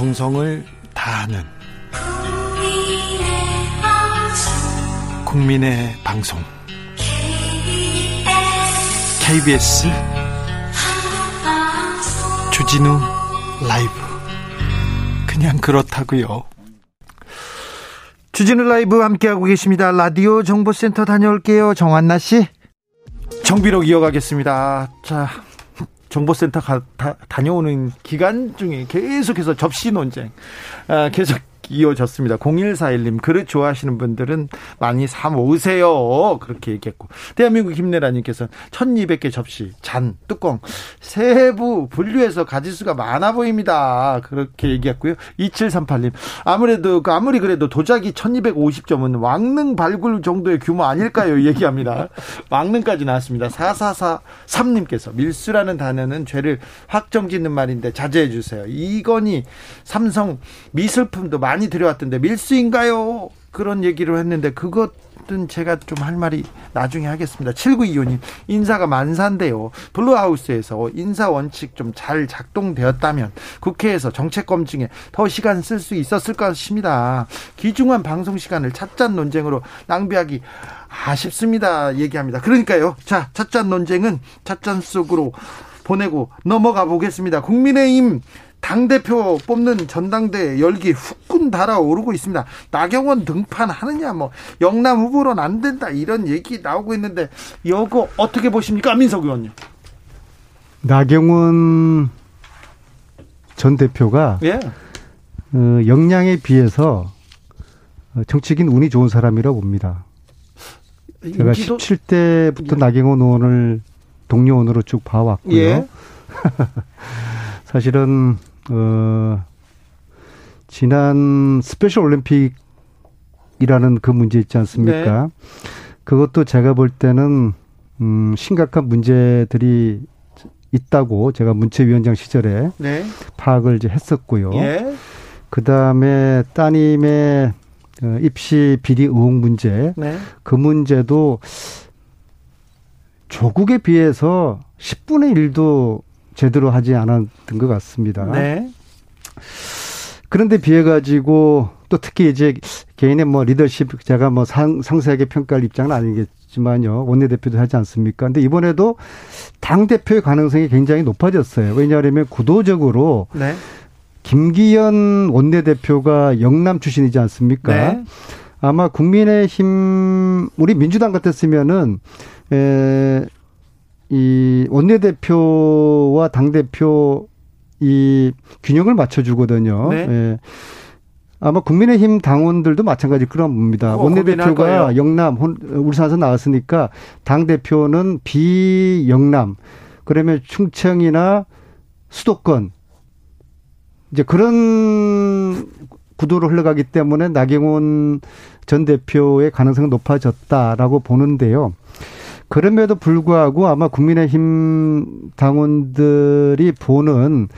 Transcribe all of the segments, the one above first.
정성을 다하는 국민의 방송 KBS 주진우 라이브 그냥 그렇다고요. 주진우 라이브 함께하고 계십니다. 라디오 정보센터 다녀올게요. 정한나 씨. 정비록 이어가겠습니다. 자, 정보센터 가, 다, 다녀오는 기간 중에 계속해서 접시 논쟁 아, 계속 이어졌습니다. 0141님, 그릇 좋아하시는 분들은 많이 사 모으세요. 그렇게 얘기했고. 대한민국 힘내라님께서 1200개 접시, 잔, 뚜껑, 세부 분류해서 가질 수가 많아 보입니다. 그렇게 얘기했고요. 2738님, 아무래도, 그 아무리 그래도 도자기 1250점은 왕릉 발굴 정도의 규모 아닐까요? 얘기합니다. 왕릉까지 나왔습니다. 4443님께서 밀수라는 단어는 죄를 확정 짓는 말인데 자제해 주세요. 이건희 삼성 미술품도 많이 많이 들여왔던데 밀수인가요? 그런 얘기를 했는데 그것은 제가 좀 할 말이 나중에 하겠습니다. 7925님 인사가 만사인데요. 블루하우스에서 인사 원칙 좀 잘 작동되었다면 국회에서 정책 검증에 더 시간 쓸 수 있었을 것입니다. 귀중한 방송 시간을 찻잔 논쟁으로 낭비하기 아쉽습니다. 얘기합니다. 그러니까요. 자, 찻잔 논쟁은 찻잔 속으로 보내고 넘어가 보겠습니다. 국민의힘 당대표 뽑는 전당대 열기 후끈 달아오르고 있습니다. 나경원 등판하느냐, 뭐, 영남 후보로는 안 된다, 이런 얘기 나오고 있는데, 이거 어떻게 보십니까, 민석 의원님? 나경원 전 대표가, 예. 어, 역량에 비해서 정치인 운이 좋은 사람이라고 봅니다. 제가 인기도... 17대부터 예. 나경원 의원을 동료 의원으로 쭉 봐왔고요. 예. 사실은 어, 지난 스페셜 올림픽이라는 그 문제 있지 않습니까? 네. 그것도 제가 볼 때는 음, 심각한 문제들이 있다고 제가 문체위원장 시절에 네. 파악을 이제 했었고요. 예. 그 다음에 따님의 어, 입시 비리 의혹 문제, 네. 그 문제도 조국에 비해서 10분의 1도 제대로 하지 않았던 것 같습니다. 네. 그런데 비해 가지고 또 특히 이제 개인의 뭐 리더십 제가 뭐 상, 상세하게 평가할 입장은 아니겠지만요. 원내대표도 하지 않습니까? 근데 이번에도 당대표의 가능성이 굉장히 높아졌어요. 왜냐하면 구도적으로 네. 김기현 원내대표가 영남 출신이지 않습니까? 네. 아마 국민의힘 우리 민주당 같았으면은 에, 이 원내대표와 당대표 이 균형을 맞춰주거든요. 네. 예. 아마 국민의힘 당원들도 마찬가지 그런 겁니다. 어, 원내대표가 영남, 울산에서 나왔으니까 당대표는 비영남, 그러면 충청이나 수도권, 이제 그런 구도로 흘러가기 때문에 나경원 전 대표의 가능성은 높아졌다라고 보는데요. 그럼에도 불구하고 아마 국민의힘 당원들이 보는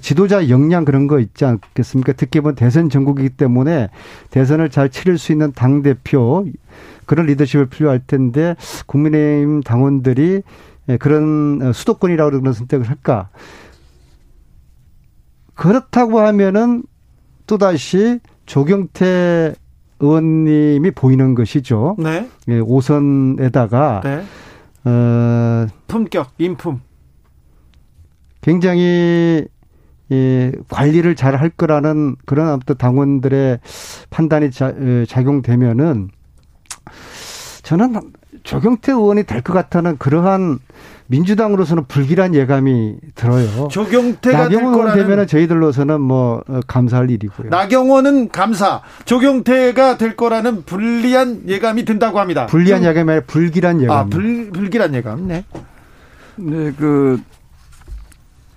지도자 역량 그런 거 있지 않겠습니까? 특히 보면 대선 전국이기 때문에 대선을 잘 치를 수 있는 당 대표 그런 리더십을 필요할 텐데 국민의힘 당원들이 그런 수도권이라고 그런 선택을 할까? 그렇다고 하면은 또 다시 조경태 의원님이 보이는 것이죠. 네. 예, 오선에다가 네. 어 품격 인품 굉장히 예, 관리를 잘 할 거라는 그런 어떤 당원들의 판단이 자, 작용되면은 저는 조경태 의원이 될 것 같다는 그러한 민주당으로서는 불길한 예감이 들어요. 조경태가 나경원 되면은 저희들로서는 뭐 어, 감사할 일이고요. 나경원은 감사, 조경태가 될 거라는 불리한 예감이 든다고 합니다. 불리한 예감이 아니라 불길한 예감. 아, 불, 불길한 예감. 네. 네, 그,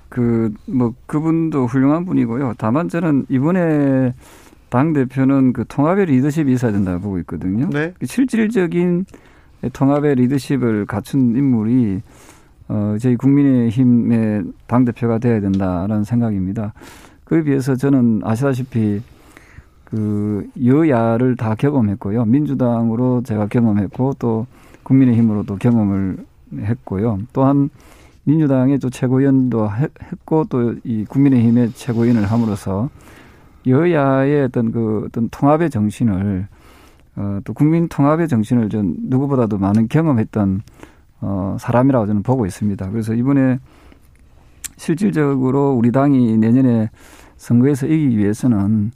그, 뭐, 그분도 훌륭한 분이고요. 다만 저는 이번에 당대표는 그 통합의 리더십이 있어야 된다고 보고 있거든요. 네. 그 실질적인 통합의 리더십을 갖춘 인물이 어, 저희 국민의힘의 당대표가 돼야 된다라는 생각입니다. 그에 비해서 저는 아시다시피 그 여야를 다 경험했고요. 민주당으로 제가 경험했고 또 국민의힘으로도 경험을 했고요. 또한 민주당의 또 최고위원도 했고 또 이 국민의힘의 최고위원을 함으로써 여야의 어떤 그 어떤 통합의 정신을 어, 또 국민 통합의 정신을 전 누구보다도 많은 경험했던 어, 사람이라고 저는 보고 있습니다. 그래서 이번에 실질적으로 우리 당이 내년에 선거에서 이기기 위해서는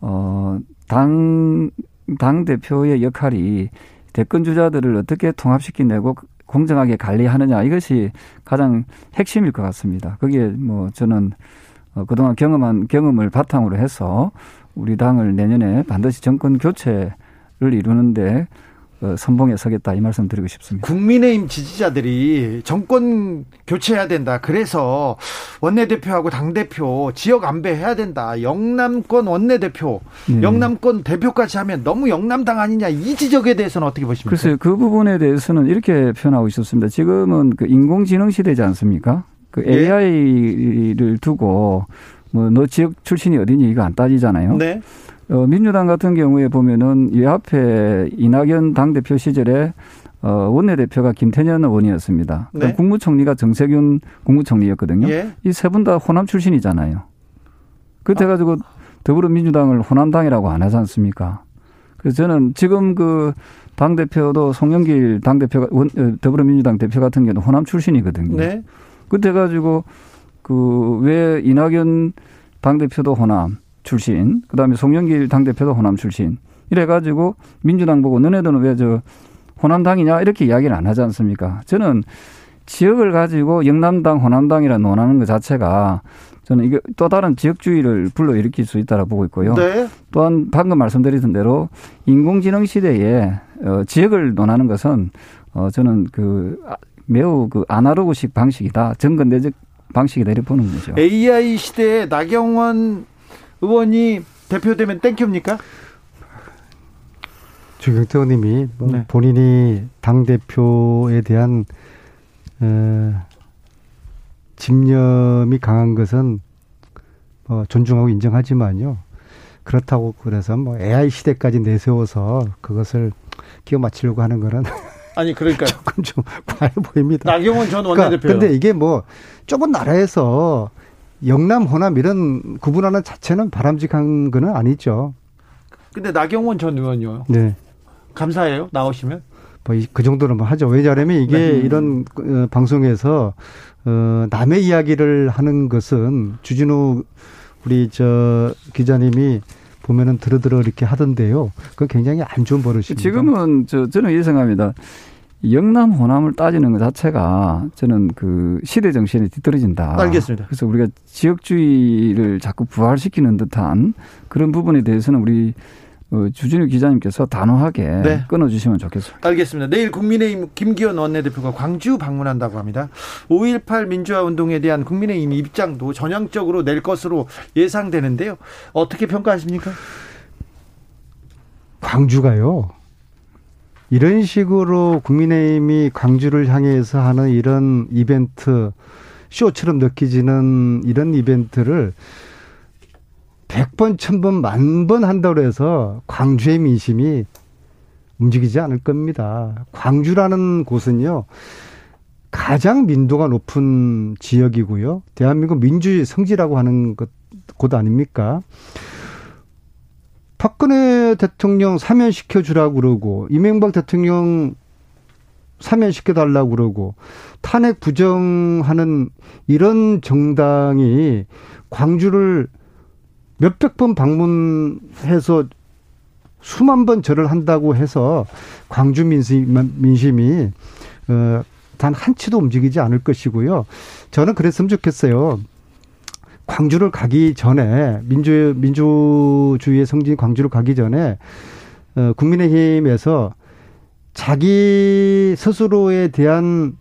어, 당, 당 대표의 역할이 대권 주자들을 어떻게 통합시키내고 공정하게 관리하느냐 이것이 가장 핵심일 것 같습니다. 거기에 뭐 저는 어, 그동안 경험한 경험을 바탕으로 해서 우리 당을 내년에 반드시 정권 교체를 이루는데 어, 선봉에 서겠다 이 말씀 드리고 싶습니다. 국민의힘 지지자들이 정권 교체해야 된다. 그래서 원내대표하고 당대표 지역 안배해야 된다. 영남권 원내대표, 네. 영남권 대표까지 하면 너무 영남당 아니냐 이 지적에 대해서는 어떻게 보십니까? 글쎄요. 그 부분에 대해서는 이렇게 표현하고 있었습니다. 지금은 그 인공지능 시대지 않습니까? 그 AI를 예. 두고 뭐 너 지역 출신이 어디니 이거 안 따지잖아요. 네. 어, 민주당 같은 경우에 보면은 이 앞에 이낙연 당대표 시절에 어, 원내대표가 김태년 의원이었습니다. 네. 국무총리가 정세균 국무총리였거든요. 예. 이세 분 다 호남 출신이잖아요. 그때 아. 가지고 더불어민주당을 호남당이라고 안 하지 않습니까? 그래서 저는 지금 그 당대표도 송영길 당대표가 원, 어, 더불어민주당 대표 같은 경우는 호남 출신이거든요. 네. 그때 가지고 그 왜 이낙연 당대표도 호남, 출신, 그다음에 송영길 당대표도 호남 출신. 이래 가지고 민주당 보고 너네들은 왜 저 호남당이냐 이렇게 이야기를 안 하지 않습니까? 저는 지역을 가지고 영남당, 호남당이라 논하는 것 자체가 저는 이게 또 다른 지역주의를 불러일으킬 수 있다고 보고 있고요. 네. 또한 방금 말씀드렸던 대로 인공지능 시대에 어, 지역을 논하는 것은 어, 저는 그 아, 매우 그 아날로그식 방식이다. 전근대적 방식이다 이렇게 보는 거죠. AI 시대에 나경원 의원이 대표되면 thank you입니까? 조경태 의원님이 뭐 네. 본인이 당 대표에 대한 어, 집념이 강한 것은 뭐 존중하고 인정하지만요. 그렇다고 그래서 뭐 AI 시대까지 내세워서 그것을 끼워 맞추려고 하는 거는 아니 그러니까 조금 좀 과해 보입니다. 나경원 전 원내대표. 그러니까 근데 이게 뭐 좁은 나라에서 영남, 호남 이런 구분하는 자체는 바람직한 거는 아니죠. 근데 나경원 전 의원요. 네. 감사해요. 나오시면. 뭐그 정도는 뭐 하죠. 왜냐하면 이게 네. 이런 어, 방송에서 어, 남의 이야기를 하는 것은 주진우 우리 저 기자님이 보면은 들어들어 이렇게 하던데요. 그건 굉장히 안 좋은 버릇입니다. 지금은 저 저는 예상합니다. 영남 호남을 따지는 것 자체가 저는 그 시대 정신에 뒤떨어진다. 알겠습니다. 그래서 우리가 지역주의를 자꾸 부활시키는 듯한 그런 부분에 대해서는 우리 어, 주진우 기자님께서 단호하게 네. 끊어주시면 좋겠습니다. 알겠습니다. 내일 국민의힘 김기현 원내대표가 광주 방문한다고 합니다. 5.18 민주화 운동에 대한 국민의힘 입장도 전향적으로 낼 것으로 예상되는데요. 어떻게 평가하십니까? 광주가요. 이런 식으로 국민의힘이 광주를 향해서 하는 이런 이벤트 쇼처럼 느껴지는 이런 이벤트를 100번, 1000번, 만 번 한다고 해서 광주의 민심이 움직이지 않을 겁니다. 광주라는 곳은요, 가장 민도가 높은 지역이고요. 대한민국 민주주의 성지라고 하는 것, 곳 아닙니까? 박근혜 대통령 사면시켜 주라고 그러고 이명박 대통령 사면시켜 달라고 그러고 탄핵 부정하는 이런 정당이 광주를 몇백 번 방문해서 수만 번 절을 한다고 해서 광주 민심, 민심이 어, 단 한치도 움직이지 않을 것이고요. 저는 그랬으면 좋겠어요. 광주를 가기 전에 민주 민주주의의 성진 광주를 가기 전에 어, 국민의힘에서 자기 스스로에 대한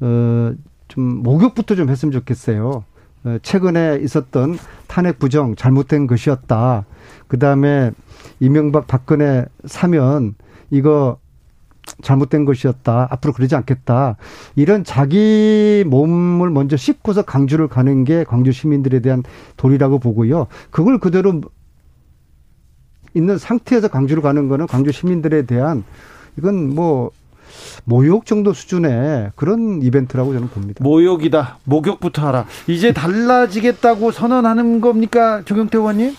어 좀 목욕부터 좀 했으면 좋겠어요. 어, 최근에 있었던 탄핵 부정 잘못된 것이었다. 그 다음에 이명박 박근혜 사면 이거 잘못된 것이었다. 앞으로 그러지 않겠다. 이런 자기 몸을 먼저 씻고서 강주를 가는 게 광주 시민들에 대한 도리라고 보고요. 그걸 그대로 있는 상태에서 광주를 가는 거는 광주 시민들에 대한 이건 뭐 모욕 정도 수준의 그런 이벤트라고 저는 봅니다. 모욕이다. 목욕부터 하라. 이제 달라지겠다고 선언하는 겁니까? 조경태 의원님?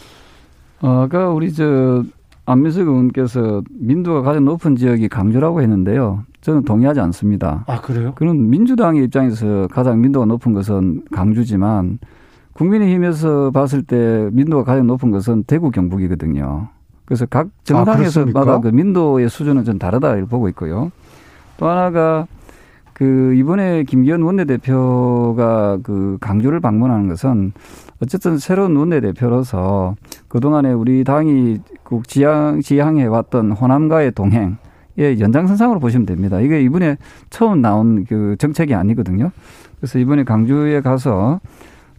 어, 아까 우리 저 안민석 의원께서 민도가 가장 높은 지역이 강주라고 했는데요. 저는 동의하지 않습니다. 아, 그래요? 그런 민주당의 입장에서 가장 민도가 높은 것은 강주지만 국민의힘에서 봤을 때 민도가 가장 높은 것은 대구 경북이거든요. 그래서 각 정당에서마다 아, 그 민도의 수준은 좀 다르다 고 보고 있고요. 또 하나가 그 이번에 김기현 원내대표가 그 강주를 방문하는 것은 어쨌든 새로운 원내대표로서 그동안에 우리 당이 국 지향, 지향해 왔던 호남과의 동행, 의 연장선상으로 보시면 됩니다. 이게 이번에 처음 나온 그 정책이 아니거든요. 그래서 이번에 강주에 가서,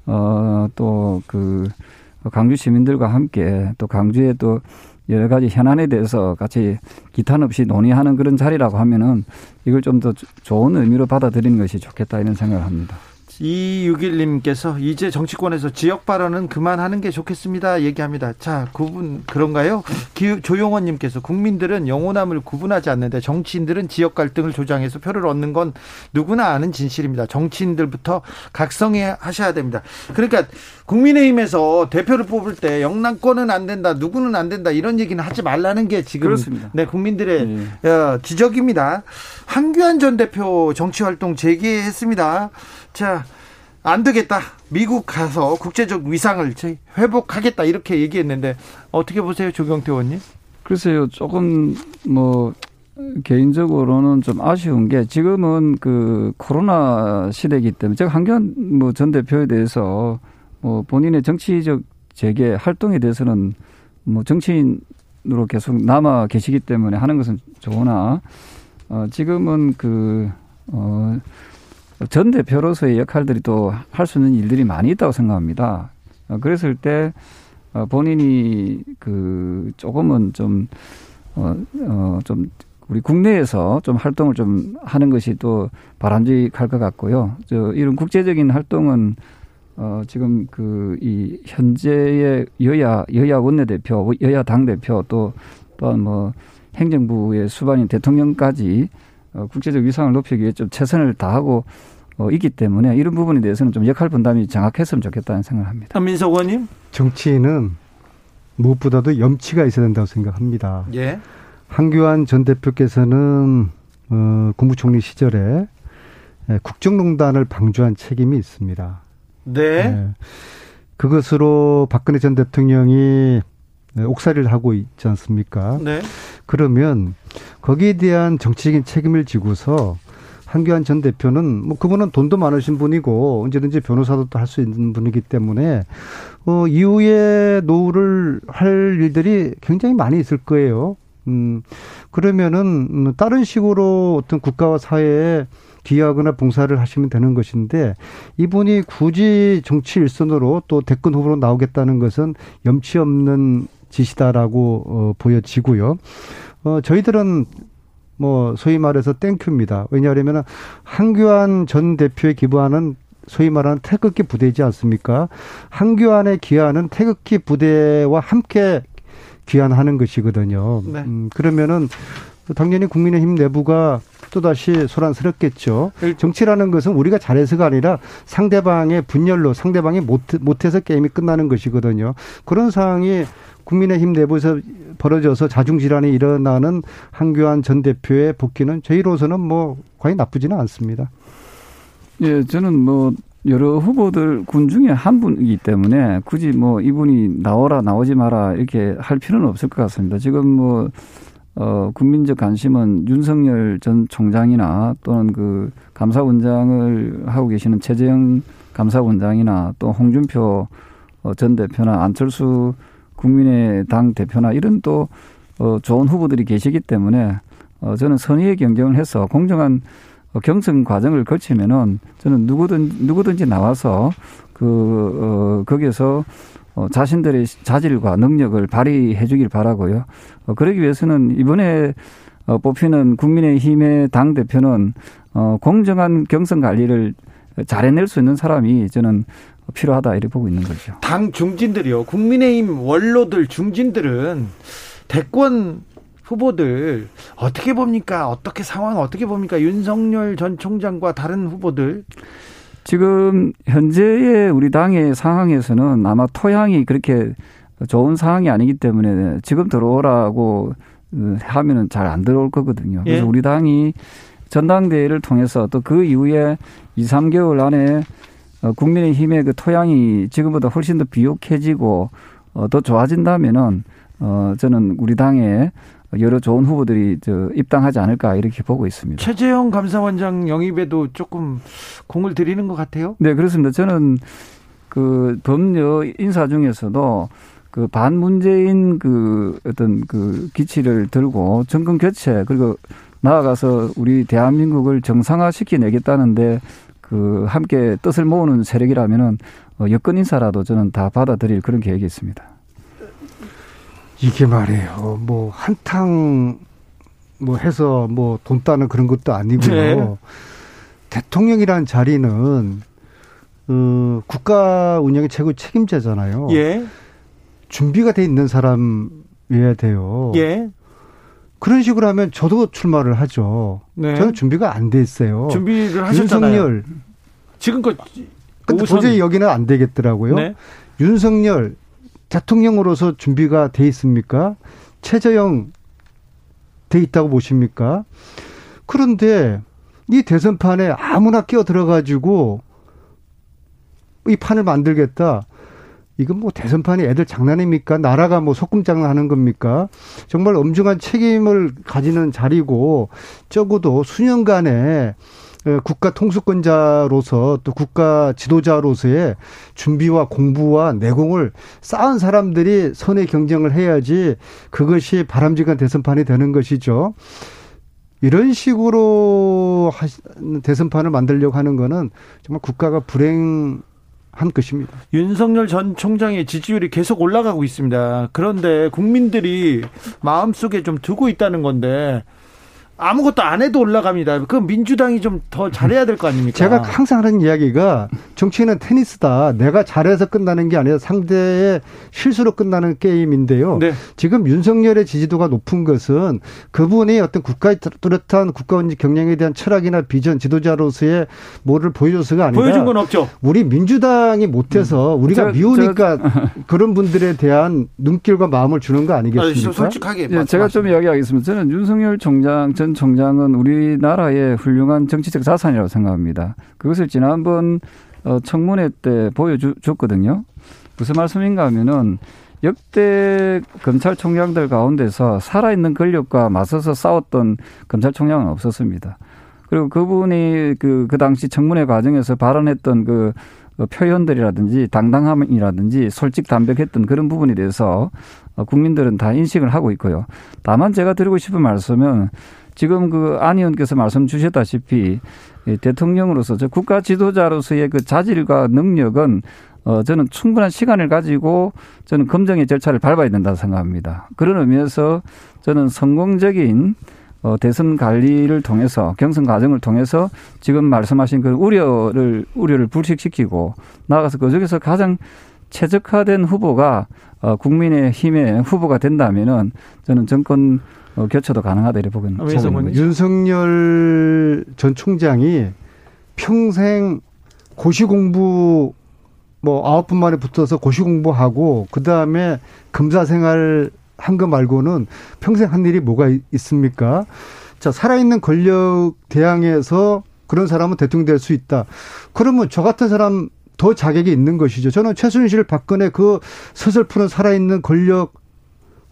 어, 또그 강주 시민들과 함께 또 강주에 또 여러 가지 현안에 대해서 같이 기탄 없이 논의하는 그런 자리라고 하면은 이걸 좀 더 좋은 의미로 받아들이는 것이 좋겠다 이런 생각을 합니다. 이육일님께서 이제 정치권에서 지역 발언은 그만하는 게 좋겠습니다. 얘기합니다. 자, 구분 그런가요? 조용원님께서 국민들은 영호남을 구분하지 않는데 정치인들은 지역 갈등을 조장해서 표를 얻는 건 누구나 아는 진실입니다. 정치인들부터 각성해 하셔야 됩니다. 그러니까 국민의힘에서 대표를 뽑을 때 영남권은 안 된다, 누구는 안 된다 이런 얘기는 하지 말라는 게 지금 그렇습니다. 네 국민들의 네. 지적입니다. 한규안 전 대표 정치 활동 재개했습니다. 자, 안 되겠다. 미국 가서 국제적 위상을 회복하겠다. 이렇게 얘기했는데 어떻게 보세요, 조경태 의원님? 글쎄요, 조금 뭐 개인적으로는 좀 아쉬운 게 지금은 그 코로나 시대이기 때문에 제가 한견 뭐 전 대표에 대해서 뭐 본인의 정치적 재개 활동에 대해서는 뭐 정치인으로 계속 남아 계시기 때문에 하는 것은 좋으나 어 지금은 그어 전 대표로서의 역할들이 또 할 수 있는 일들이 많이 있다고 생각합니다. 어, 그랬을 때 어, 본인이 그 조금은 좀 어, 어, 좀 우리 국내에서 좀 활동을 좀 하는 것이 또 바람직할 것 같고요. 저 이런 국제적인 활동은 어 지금 그 이 현재의 여야 여야 원내대표, 여야 당 대표 또 또한 뭐 행정부의 수반인 대통령까지 어, 국제적 위상을 높이기 위해 좀 최선을 다하고 어, 있기 때문에 이런 부분에 대해서는 좀 역할 분담이 정확했으면 좋겠다는 생각을 합니다. 한민석 의원님? 정치인은 무엇보다도 염치가 있어야 된다고 생각합니다. 예. 한교안 전 대표께서는 어, 국무총리 시절에 예, 국정농단을 방조한 책임이 있습니다. 네. 예. 그것으로 박근혜 전 대통령이 옥살이를 하고 있지 않습니까? 네. 그러면 거기에 대한 정치적인 책임을 지고서 한교안 전 대표는 뭐 그분은 돈도 많으신 분이고 언제든지 변호사도 또할수 있는 분이기 때문에 어 이후에 노후를 할 일들이 굉장히 많이 있을 거예요. 음 그러면은 음, 다른 식으로 어떤 국가와 사회에 기여하거나 봉사를 하시면 되는 것인데 이분이 굳이 정치 일선으로 또 대권 후보로 나오겠다는 것은 염치 없는 짓이다라고 어, 보여지고요. 어, 저희들은 뭐 소위 말해서 thank you입니다. 왜냐하면 황교안 전 대표에 기부하는 소위 말하는 태극기 부대이지 않습니까? 한교안에 기하는 태극기 부대와 함께 귀환하는 것이거든요. 네. 음, 그러면은 당연히 국민의힘 내부가 또다시 소란스럽겠죠. 정치라는 것은 우리가 잘해서가 아니라 상대방의 분열로 상대방이 못, 못해서 게임이 끝나는 것이거든요. 그런 상황이 국민의힘 내부에서 벌어져서 자중질환이 일어나는 한교안 전 대표의 복귀는 저희로서는 뭐 과연 나쁘지는 않습니다. 예, 저는 뭐 여러 후보들 군 중에 한 분이기 때문에 굳이 뭐 이분이 나오라 나오지 마라 이렇게 할 필요는 없을 것 같습니다. 지금 뭐 어, 국민적 관심은 윤석열 전 총장이나 또는 그 감사원장을 하고 계시는 최재형 감사원장이나 또 홍준표 어, 전 대표나 안철수 국민의당 대표나 이런 또 어, 좋은 후보들이 계시기 때문에 어, 저는 선의의 경쟁을 해서 공정한 어, 경선 과정을 거치면은 저는 누구든 누구든지 나와서 그 어, 거기에서 어, 자신들의 자질과 능력을 발휘해 주길 바라고요. 어, 그러기 위해서는 이번에 어, 뽑히는 국민의힘의 당 대표는 어, 공정한 경선 관리를 잘해낼 수 있는 사람이 저는 필요하다 이렇게 보고 있는 거죠. 당 중진들이요. 국민의힘 원로들 중진들은 대권 후보들 어떻게 봅니까? 어떻게 상황 어떻게 봅니까? 윤석열 전 총장과 다른 후보들 지금 현재의 우리 당의 상황에서는 아마 토양이 그렇게 좋은 상황이 아니기 때문에 지금 들어오라고 어, 하면은 잘 안 들어올 거거든요. 그래서 예. 우리 당이 전당대회를 통해서 또 그 이후에 2, 3개월 안에 어, 국민의힘의 그 토양이 지금보다 훨씬 더 비옥해지고 어, 더 좋아진다면은 어, 저는 우리 당에 여러 좋은 후보들이 저 입당하지 않을까 이렇게 보고 있습니다. 최재형 감사원장 영입에도 조금 공을 들이는 것 같아요. 네, 그렇습니다. 저는 그 법률 인사 중에서도 그 반문재인 그 어떤 그 기치를 들고 정권 교체 그리고 나아가서 우리 대한민국을 정상화시켜내겠다는데 그 함께 뜻을 모으는 세력이라면은 어, 여권 인사라도 저는 다 받아들일 그런 계획이 있습니다. 이게 말이에요. 뭐 한탕 뭐 해서 뭐 돈 따는 그런 것도 아니고요. 네. 대통령이란 자리는 어, 국가 운영의 최고 책임자잖아요. 예. 준비가 돼 있는 사람이어야 돼요. 예. 그런 식으로 하면 저도 출마를 하죠. 네. 저는 준비가 안 돼 있어요. 준비를 하셨잖아요. 윤석열. 지금껏 근데 도저히 여기는 안 되겠더라고요. 네. 윤석열 대통령으로서 준비가 돼 있습니까? 최저영 돼 있다고 보십니까? 그런데 이 대선판에 아무나 끼어 들어가지고 이 판을 만들겠다. 이건 뭐 대선판이 애들 장난입니까? 나라가 뭐 소꿉장난 하는 겁니까? 정말 엄중한 책임을 가지는 자리고 적어도 수년간의 국가 통수권자로서 또 국가 지도자로서의 준비와 공부와 내공을 쌓은 사람들이 선의 경쟁을 해야지 그것이 바람직한 대선판이 되는 것이죠. 이런 식으로 대선판을 만들려고 하는 거는 정말 국가가 불행 한 것입니다. 윤석열 전 총장의 지지율이 계속 올라가고 있습니다. 그런데 국민들이 마음속에 좀 두고 있다는 건데 아무것도 안 해도 올라갑니다. 그 민주당이 좀 더 잘해야 될 거 아닙니까? 제가 항상 하는 이야기가 정치는 테니스다. 내가 잘해서 끝나는 게 아니라 상대의 실수로 끝나는 게임인데요. 네. 지금 윤석열의 지지도가 높은 것은 그분이 어떤 국가의 뚜렷한 국가 경영에 대한 철학이나 비전 지도자로서의 뭐를 보여줘서가 아니라 보여준 건 없죠. 우리 민주당이 못해서 음. 우리가 저, 미우니까 저, 그런 분들에 대한 눈길과 마음을 주는 거 아니겠습니까? 아니, 솔직하게 네, 제가 좀 이야기하겠습니다. 저는 윤석열 총장 전전 총장은 우리나라의 훌륭한 정치적 자산이라고 생각합니다. 그것을 지난번 어, 청문회 때 보여줬거든요. 무슨 말씀인가 하면은 역대 검찰총장들 가운데서 살아있는 권력과 맞서서 싸웠던 검찰총장은 없었습니다. 그리고 그분이 그, 그 당시 청문회 과정에서 발언했던 그 표현들이라든지 당당함이라든지 솔직 담백했던 그런 부분에 대해서 국민들은 다 인식을 하고 있고요. 다만 제가 드리고 싶은 말씀은 지금 그 안 의원께서 말씀 주셨다시피 대통령으로서 저 국가 지도자로서의 그 자질과 능력은 어 저는 충분한 시간을 가지고 저는 검증의 절차를 밟아야 된다고 생각합니다. 그런 의미에서 저는 성공적인 어 대선 관리를 통해서 경선 과정을 통해서 지금 말씀하신 그 우려를 우려를 불식시키고 나아가서 그 중에서 가장 최적화된 후보가 어 국민의 힘의 후보가 된다면은 저는 정권 어, 교체도 가능하다 이렇게 보고 있는 거죠. 윤석열 전 총장이 평생 고시 공부 뭐 아홉 분 만에 붙어서 고시 공부하고 그 다음에 검사 생활 한 거 말고는 평생 한 일이 뭐가 있습니까? 자 살아있는 권력 대항에서 그런 사람은 대통령 될 수 있다. 그러면 저 같은 사람 더 자격이 있는 것이죠. 저는 최순실 박근혜 그 서슬프는 살아있는 권력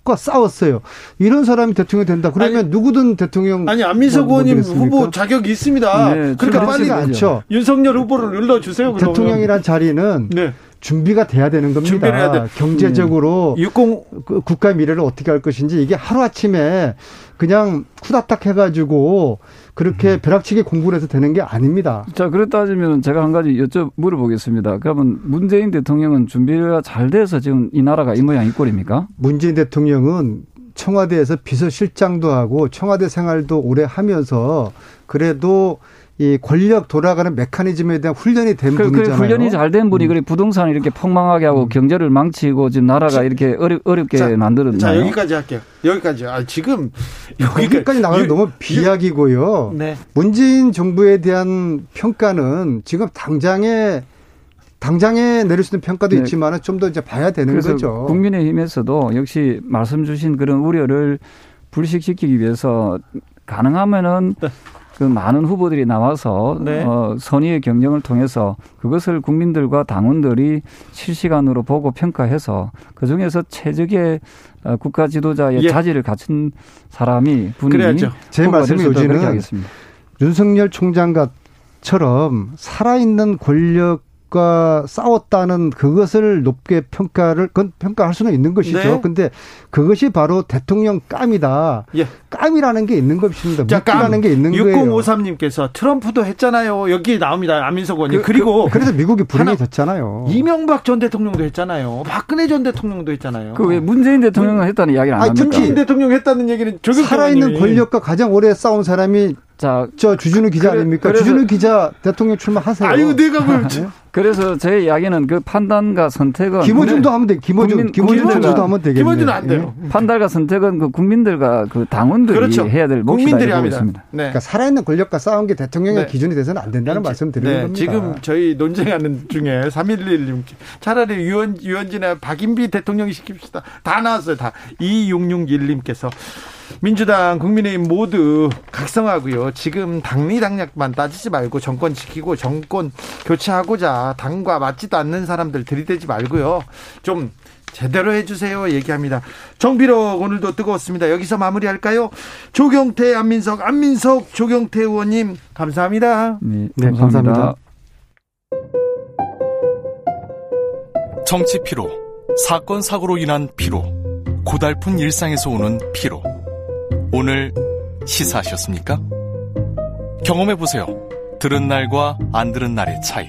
과 싸웠어요. 이런 사람이 대통령이 된다. 그러면 아니, 누구든 대통령 아니 안민석 뭐, 의원님 뭐 후보 자격이 있습니다. 네, 그러니까 빨리 않죠. 윤석열 후보를 눌러주세요. 그러면. 대통령이란 자리는 네. 준비가 돼야 되는 겁니다. 경제적으로 음. 60그 국가의 미래를 어떻게 할 것인지 이게 하루 아침에 그냥 쿠다닥 해가지고 그렇게 음. 벼락치기 공부를 해서 되는 게 아닙니다. 자, 그렇 따지면 제가 한 가지 여쭤 물어보겠습니다. 그러면 문재인 대통령은 준비가 잘 돼서 지금 이 나라가 이 모양 이 꼴입니까? 문재인 대통령은 청와대에서 비서실장도 하고 청와대 생활도 오래 하면서 그래도 이 권력 돌아가는 메커니즘에 대한 훈련이 된 그, 그 분이잖아요. 그 훈련이 잘 된 분이 음. 그래 부동산을 이렇게 폭망하게 하고 음. 경제를 망치고 지금 나라가 자, 이렇게 어렵, 어렵게 만들었나요? 자 여기까지 할게요. 여기까지. 아 지금 여기까지 나가는 너무 비약이고요. 네. 문재인 정부에 대한 평가는 지금 당장에 당장에 내릴 수 있는 평가도 네. 있지만 좀 더 이제 봐야 되는 거죠. 국민의힘에서도 역시 말씀 주신 그런 우려를 불식시키기 위해서 가능하면은 네. 그 많은 후보들이 나와서 네. 어, 선의의 경쟁을 통해서 그것을 국민들과 당원들이 실시간으로 보고 평가해서 그 중에서 최적의 어, 국가 지도자의 예. 자질을 갖춘 사람이 분이 그래야죠. 제 말씀이 요지는 윤석열 총장과 처럼 살아있는 권력 과 싸웠다는 그것을 높게 평가를 그건 평가할 수는 있는 것이죠. 네. 근데 그것이 바로 대통령 깜이다. 예. 깜이라는 게 있는 것입니다. 자, 깜이라는 게 있는 6053 거예요. 6053님께서 트럼프도 했잖아요. 여기 나옵니다. 안민석 의원님. 그, 리고 그, 래서 미국이 불행해졌잖아요. 이명박 전 대통령도 했잖아요. 박근혜 전 대통령도 했잖아요. 그 왜 문재인 대통령 했다는 이야기를 안 합니까? 문재인 대통령 했다는 얘기는 살아있는 권력과 가장 오래 싸운 사람이 자, 저 주준우 기자 그래, 아닙니까? 주준우 기자 대통령 출마하세요. 아유, 내가 뭘. 그래서 제 이야기는 그 판단과 선택은 김어준도 하면 돼. 김어준, 김어준 선수도 하면 되겠네. 김어준은 안 돼요. 예. 판단과 선택은 그 국민들과 그 당원들이 그렇죠. 해야 될 몫이다 국민들이 합니다. 있습니다. 네. 그러니까 살아있는 권력과 싸운 게 대통령의 네. 기준이 돼서는 안 된다는 네. 말씀 드리는 네. 겁니다. 지금 저희 논쟁하는 중에 311님 차라리 유원, 유원진의 박인비 대통령이 시킵시다. 다 나왔어요. 다. 2661님께서 민주당, 국민의힘 모두 각성하고요. 지금 당리 당략만 따지지 말고 정권 지키고 정권 교체하고자 당과 맞지도 않는 사람들 들이대지 말고요. 좀 제대로 해주세요. 얘기합니다. 정비록 오늘도 뜨거웠습니다. 여기서 마무리할까요? 조경태, 안민석, 안민석, 조경태 의원님 감사합니다. 네, 네 감사합니다. 감사합니다. 정치 피로, 사건 사고로 인한 피로, 고달픈 일상에서 오는 피로. 오늘 시사하셨습니까? 경험해 보세요. 들은 날과 안 들은 날의 차이.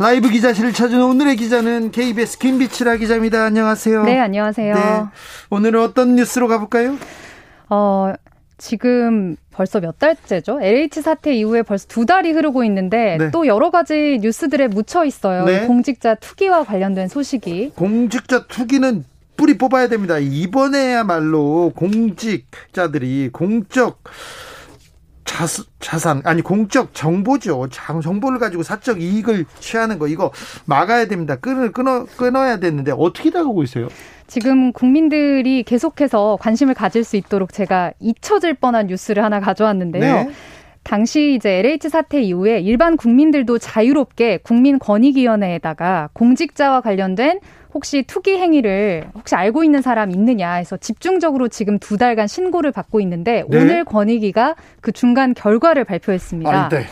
라이브 기자실을 찾은 오늘의 기자는 KBS 김비치라 기자입니다. 안녕하세요. 네, 안녕하세요. 네. 오늘은 어떤 뉴스로 가볼까요? 어, 지금 벌써 몇 달째죠? LH 사태 이후에 벌써 두 달이 흐르고 있는데 네. 또 여러 가지 뉴스들에 묻혀 있어요. 네. 공직자 투기와 관련된 소식이. 공직자 투기는 뿌리 뽑아야 됩니다. 이번에야말로 공직자들이 공적 자수, 자산 아니 공적 정보죠. 장 정보를 가지고 사적 이익을 취하는 거 이거 막아야 됩니다. 끊을 끊어 끊어야 되는데 어떻게 나가고 있어요? 지금 국민들이 계속해서 관심을 가질 수 있도록 제가 잊혀질 뻔한 뉴스를 하나 가져왔는데요. 네. 당시 이제 LH 사태 이후에 일반 국민들도 자유롭게 국민권익위원회에다가 공직자와 관련된 혹시 투기 행위를 혹시 알고 있는 사람 있느냐 해서 집중적으로 지금 두 달간 신고를 받고 있는데 네. 오늘 권익위가 그 중간 결과를 발표했습니다. 아, 네.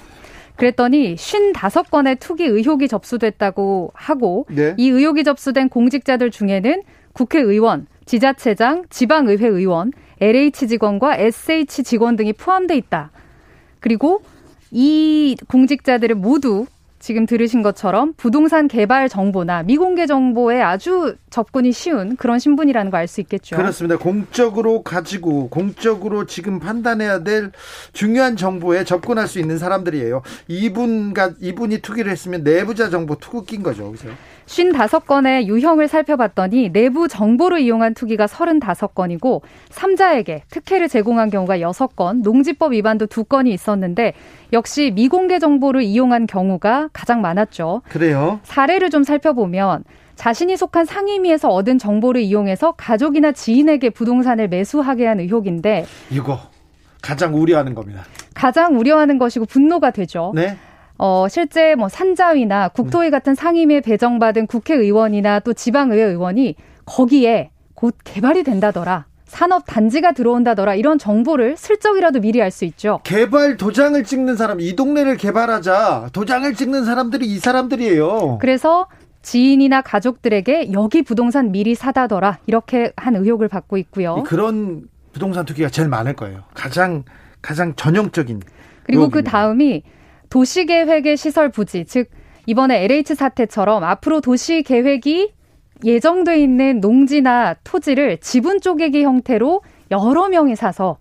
그랬더니 55건의 투기 의혹이 접수됐다고 하고 네. 이 의혹이 접수된 공직자들 중에는 국회의원, 지자체장, 지방의회 의원, LH 직원과 SH 직원 등이 포함돼 있다. 그리고 이 공직자들은 모두 지금 들으신 것처럼 부동산 개발 정보나 미공개 정보에 아주 접근이 쉬운 그런 신분이라는 거 알 수 있겠죠. 그렇습니다. 공적으로 가지고 공적으로 지금 판단해야 될 중요한 정보에 접근할 수 있는 사람들이에요. 이분과 이분이 투기를 했으면 내부자 정보 투기인 거죠. 그죠? 55건의 유형을 살펴봤더니 내부 정보를 이용한 투기가 35건이고 3자에게 특혜를 제공한 경우가 6건, 농지법 위반도 2건이 있었는데 역시 미공개 정보를 이용한 경우가 가장 많았죠. 그래요? 사례를 좀 살펴보면 자신이 속한 상임위에서 얻은 정보를 이용해서 가족이나 지인에게 부동산을 매수하게 한 의혹인데 이거 가장 우려하는 겁니다. 가장 우려하는 것이고 분노가 되죠. 네. 어, 실제 뭐 산자위나 국토위 같은 상임위에 배정받은 국회의원이나 또 지방의회 의원이 거기에 곧 개발이 된다더라. 산업 단지가 들어온다더라 이런 정보를 슬쩍이라도 미리 알 수 있죠. 개발 도장을 찍는 사람, 이 동네를 개발하자 도장을 찍는 사람들이 이 사람들이에요. 그래서 지인이나 가족들에게 여기 부동산 미리 사다더라 이렇게 한 의혹을 받고 있고요. 그런 부동산 투기가 제일 많을 거예요. 가장 가장 전형적인. 그리고 의혹입니다. 그 다음이 도시계획의 시설 부지, 즉 이번에 LH 사태처럼 앞으로 도시 계획이 예정돼 있는 농지나 토지를 지분 쪼개기 형태로 여러 명이 사서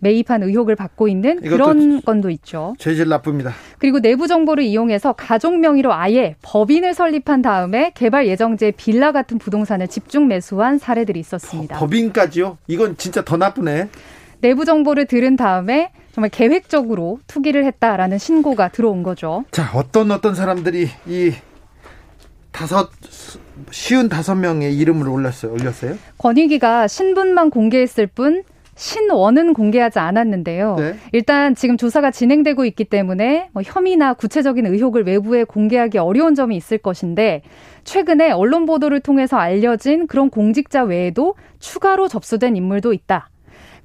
매입한 의혹을 받고 있는 그런 건도 있죠. 죄질 나쁩니다. 그리고 내부 정보를 이용해서 가족 명의로 아예 법인을 설립한 다음에 개발 예정지에 빌라 같은 부동산을 집중 매수한 사례들이 있었습니다. 법인까지요? 이건 진짜 더 나쁘네. 내부 정보를 들은 다음에 정말 계획적으로 투기를 했다라는 신고가 들어온 거죠. 자, 어떤 어떤 사람들이 이 다섯 쉬운 다섯 명의 이름을 올렸어요. 올렸어요? 권익위가 신분만 공개했을 뿐 신원은 공개하지 않았는데요. 네. 일단 지금 조사가 진행되고 있기 때문에 뭐 혐의나 구체적인 의혹을 외부에 공개하기 어려운 점이 있을 것인데 최근에 언론 보도를 통해서 알려진 그런 공직자 외에도 추가로 접수된 인물도 있다.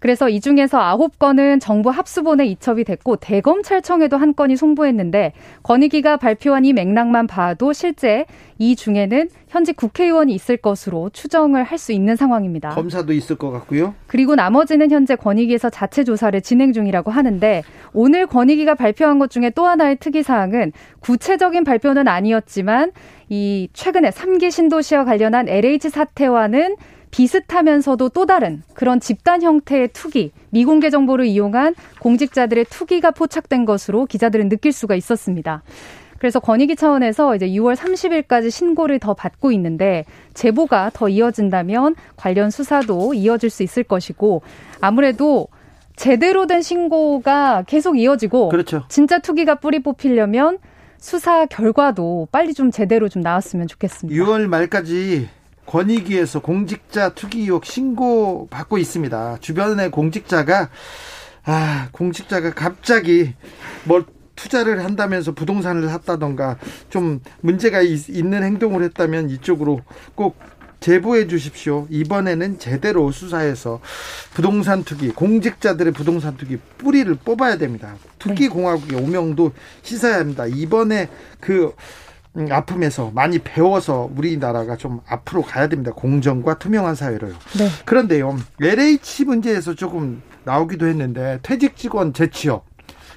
그래서 이 중에서 아홉 건은 정부 합수본에 이첩이 됐고 대검찰청에도 한 건이 송부했는데 권익위가 발표한 이 맥락만 봐도 실제 이 중에는 현직 국회의원이 있을 것으로 추정을 할 수 있는 상황입니다. 검사도 있을 것 같고요. 그리고 나머지는 현재 권익위에서 자체 조사를 진행 중이라고 하는데 오늘 권익위가 발표한 것 중에 또 하나의 특이 사항은 구체적인 발표는 아니었지만 이 최근에 3기 신도시와 관련한 LH 사태와는 비슷하면서도 또 다른 그런 집단 형태의 투기, 미공개 정보를 이용한 공직자들의 투기가 포착된 것으로 기자들은 느낄 수가 있었습니다. 그래서 권익위 차원에서 이제 6월 30일까지 신고를 더 받고 있는데 제보가 더 이어진다면 관련 수사도 이어질 수 있을 것이고 아무래도 제대로 된 신고가 계속 이어지고 그렇죠. 진짜 투기가 뿌리 뽑히려면 수사 결과도 빨리 좀 제대로 좀 나왔으면 좋겠습니다. 6월 말까지 권익위에서 공직자 투기 의혹 신고 받고 있습니다. 주변의 공직자가 아 공직자가 갑자기 뭘 투자를 한다면서 부동산을 샀다던가 좀 문제가 있, 는 행동을 했다면 이쪽으로 꼭 제보해 주십시오. 이번에는 제대로 수사해서 부동산 투기, 공직자들의 부동산 투기 뿌리를 뽑아야 됩니다. 투기 네. 공화국의 오명도 씻어야 합니다. 이번에 그 음, 아픔에서 많이 배워서 우리나라가 좀 앞으로 가야 됩니다. 공정과 투명한 사회로요. 네. 그런데요, LH 문제에서 조금 나오기도 했는데 퇴직 직원 재취업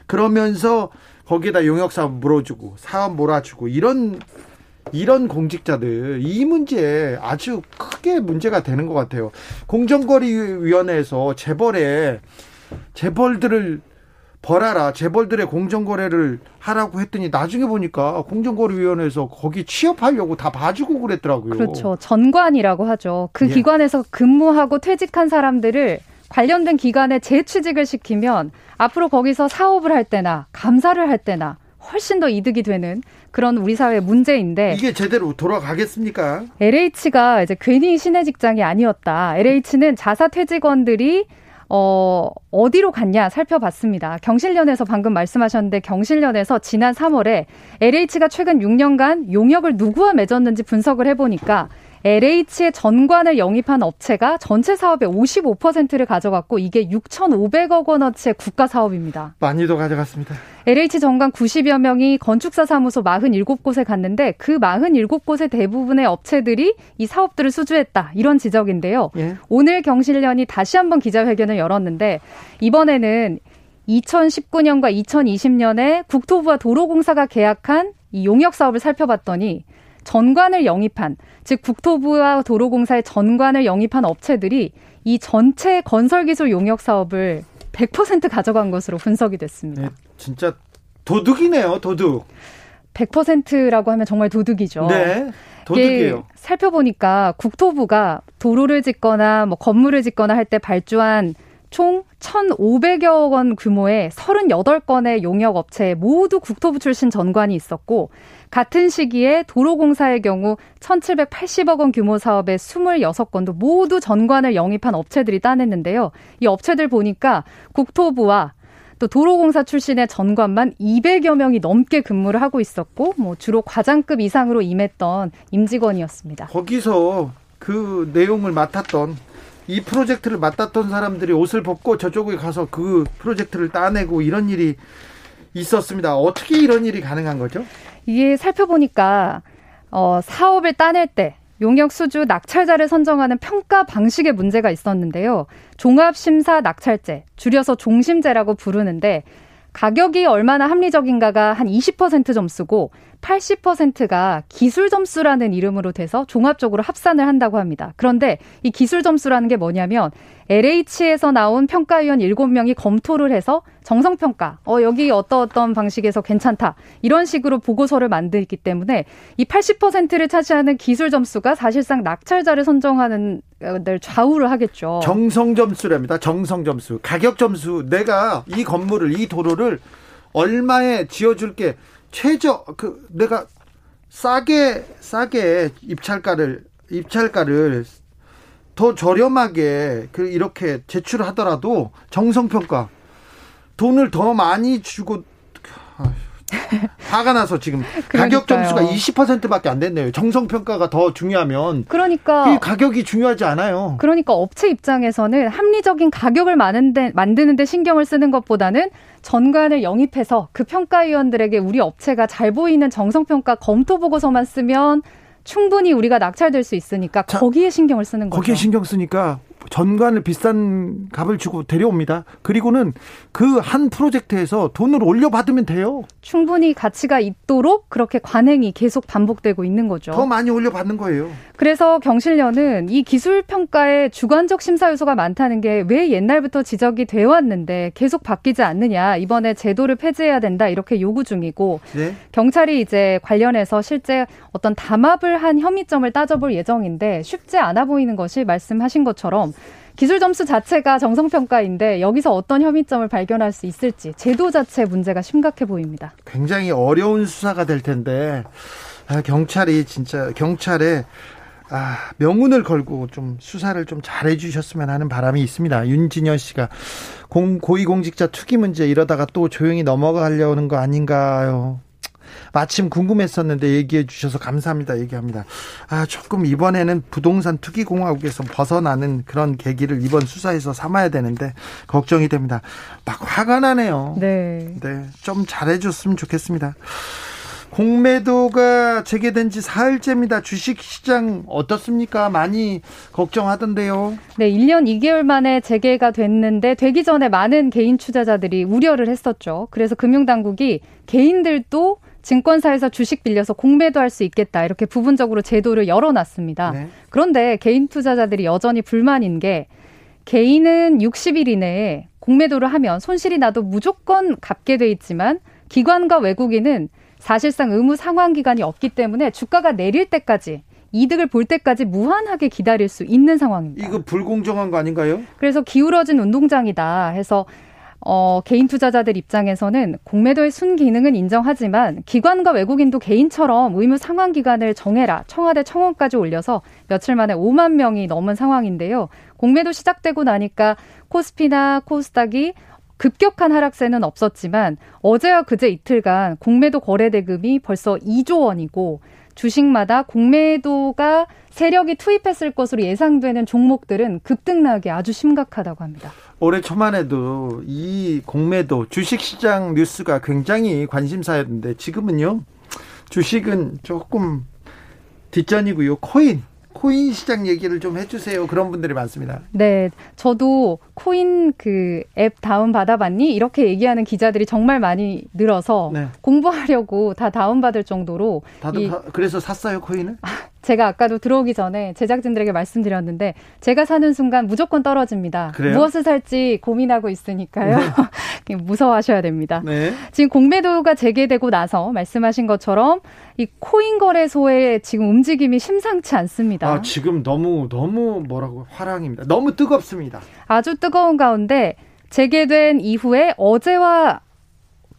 그러면서 거기에다 용역 사업 물어주고 사업 몰아주고 이런 이런 공직자들 이 문제 아주 크게 문제가 되는 것 같아요. 공정거래위원회에서 재벌에 재벌들을 벌하라 재벌들의 공정거래를 하라고 했더니 나중에 보니까 공정거래위원회에서 거기 취업하려고 다 봐주고 그랬더라고요. 그렇죠. 전관이라고 하죠. 그 예. 기관에서 근무하고 퇴직한 사람들을 관련된 기관에 재취직을 시키면 앞으로 거기서 사업을 할 때나 감사를 할 때나 훨씬 더 이득이 되는 그런 우리 사회의 문제인데 이게 제대로 돌아가겠습니까? LH가 이제 괜히 신의 직장이 아니었다. LH는 자사 퇴직원들이 어, 어디로 갔냐 살펴봤습니다. 경실련에서 방금 말씀하셨는데 경실련에서 지난 3월에 LH가 최근 6년간 용역을 누구와 맺었는지 분석을 해보니까 LH의 전관을 영입한 업체가 전체 사업의 55%를 가져갔고 이게 6,500억 원어치의 국가 사업입니다. 많이도 가져갔습니다. LH 전관 90여 명이 건축사 사무소 47곳에 갔는데 그 47곳의 대부분의 업체들이 이 사업들을 수주했다. 이런 지적인데요. 예. 오늘 경실련이 다시 한번 기자회견을 열었는데 이번에는 2019년과 2020년에 국토부와 도로공사가 계약한 이 용역 사업을 살펴봤더니 전관을 영입한 즉 국토부와 도로공사의 전관을 영입한 업체들이 이 전체 건설기술 용역 사업을 100% 가져간 것으로 분석이 됐습니다. 네, 진짜 도둑이네요, 도둑. 100%라고 하면 정말 도둑이죠. 네. 도둑이에요. 살펴보니까 국토부가 도로를 짓거나 뭐 건물을 짓거나 할 때 발주한 총 1,500여 원 규모의 38건의 용역 업체에 모두 국토부 출신 전관이 있었고 같은 시기에 도로공사의 경우 1,780억 원 규모 사업의 26건도 모두 전관을 영입한 업체들이 따냈는데요. 이 업체들 보니까 국토부와 또 도로공사 출신의 전관만 200여 명이 넘게 근무를 하고 있었고 뭐 주로 과장급 이상으로 임했던 임직원이었습니다. 거기서 그 내용을 맡았던 이 프로젝트를 맡았던 사람들이 옷을 벗고 저쪽에 가서 그 프로젝트를 따내고 이런 일이 있었습니다. 어떻게 이런 일이 가능한 거죠? 이게 살펴보니까 어, 사업을 따낼 때 용역 수주 낙찰자를 선정하는 평가 방식에 문제가 있었는데요. 종합심사 낙찰제, 줄여서 종심제라고 부르는데 가격이 얼마나 합리적인가가 한 20% 점수고 80%가 기술 점수라는 이름으로 돼서 종합적으로 합산을 한다고 합니다. 그런데 이 기술 점수라는 게 뭐냐면 LH에서 나온 평가위원 7명이 검토를 해서 정성평가, 어, 여기 어떤 어떤 방식에서 괜찮다. 이런 식으로 보고서를 만들기 때문에 이 80%를 차지하는 기술 점수가 사실상 낙찰자를 선정하는 데 좌우를 하겠죠. 정성 점수랍니다. 정성 점수. 가격 점수. 내가 이 건물을, 이 도로를 얼마에 지어줄게. 최저, 그, 내가 싸게, 싸게 입찰가를, 입찰가를 더 저렴하게 그 이렇게 제출하더라도 정성 평가 돈을 더 많이 주고 화가 나서 지금 가격 점수가 20%밖에 안 됐네요. 정성 평가가 더 중요하면 그러니까 가격이 중요하지 않아요. 그러니까 업체 입장에서는 합리적인 가격을 많은데 만드는데 신경을 쓰는 것보다는 전관을 영입해서 그 평가위원들에게 우리 업체가 잘 보이는 정성 평가 검토 보고서만 쓰면 충분히 우리가 낙찰될 수 있으니까 자, 거기에 신경을 쓰는 거죠. 거기에 신경 쓰니까 전관을 비싼 값을 주고 데려옵니다. 그리고는 그 한 프로젝트에서 돈을 올려받으면 돼요. 충분히 가치가 있도록 그렇게 관행이 계속 반복되고 있는 거죠. 더 많이 올려받는 거예요. 그래서 경실련은 이 기술 평가에 주관적 심사 요소가 많다는 게 왜 옛날부터 지적이 되어 왔는데 계속 바뀌지 않느냐. 이번에 제도를 폐지해야 된다. 이렇게 요구 중이고 네? 경찰이 이제 관련해서 실제 어떤 담합을 한 혐의점을 따져볼 예정인데 쉽지 않아 보이는 것이 말씀하신 것처럼 기술 점수 자체가 정성평가인데 여기서 어떤 혐의점을 발견할 수 있을지 제도 자체 문제가 심각해 보입니다. 굉장히 어려운 수사가 될 텐데 아, 경찰이 진짜 경찰에 아, 명운을 걸고 좀 수사를 좀 잘해 주셨으면 하는 바람이 있습니다. 윤진현 씨가 공, 고위공직자 투기 문제 이러다가 또 조용히 넘어가려는 거 아닌가요? 마침 궁금했었는데 얘기해 주셔서 감사합니다. 얘기합니다. 아, 조금 이번에는 부동산 투기 공화국에서 벗어나는 그런 계기를 이번 수사에서 삼아야 되는데 걱정이 됩니다. 막 화가 나네요. 네. 네. 좀 잘해 줬으면 좋겠습니다. 공매도가 재개된 지 사흘째입니다. 주식시장 어떻습니까? 많이 걱정하던데요. 네, 1년 2개월 만에 재개가 됐는데 되기 전에 많은 개인 투자자들이 우려를 했었죠. 그래서 금융당국이 개인들도 증권사에서 주식 빌려서 공매도 할 수 있겠다. 이렇게 부분적으로 제도를 열어놨습니다. 네. 그런데 개인 투자자들이 여전히 불만인 게 개인은 60일 이내에 공매도를 하면 손실이 나도 무조건 갚게 돼 있지만 기관과 외국인은 사실상 의무 상환 기간이 없기 때문에 주가가 내릴 때까지 이득을 볼 때까지 무한하게 기다릴 수 있는 상황입니다. 이거 불공정한 거 아닌가요? 그래서 기울어진 운동장이다 해서 어, 개인 투자자들 입장에서는 공매도의 순기능은 인정하지만 기관과 외국인도 개인처럼 의무 상환 기간을 정해라 청와대 청원까지 올려서 며칠 만에 5만 명이 넘은 상황인데요. 공매도 시작되고 나니까 코스피나 코스닥이 급격한 하락세는 없었지만 어제와 그제 이틀간 공매도 거래 대금이 벌써 2조 원이고 주식마다 공매도가 세력이 투입했을 것으로 예상되는 종목들은 급등락이 아주 심각하다고 합니다. 올해 초만 해도 이 공매도 주식시장 뉴스가 굉장히 관심사였는데 지금은요 주식은 조금 뒷전이고요 코인 코인 시장 얘기를 좀 해주세요. 그런 분들이 많습니다. 네, 저도 코인 그 앱 다운 받아봤니 이렇게 얘기하는 기자들이 정말 많이 늘어서 네. 공부하려고 다 다운 받을 정도로. 다들 이, 그래서 샀어요 코인을? 아, 제가 아까도 들어오기 전에 제작진들에게 말씀드렸는데 제가 사는 순간 무조건 떨어집니다. 그래요? 무엇을 살지 고민하고 있으니까요. 네. 무서워하셔야 됩니다. 네. 지금 공매도가 재개되고 나서 말씀하신 것처럼 이 코인 거래소의 지금 움직임이 심상치 않습니다. 아, 지금 너무 너무 뭐라고 화랑입니다. 너무 뜨겁습니다. 아주 뜨거운 가운데 재개된 이후에 어제와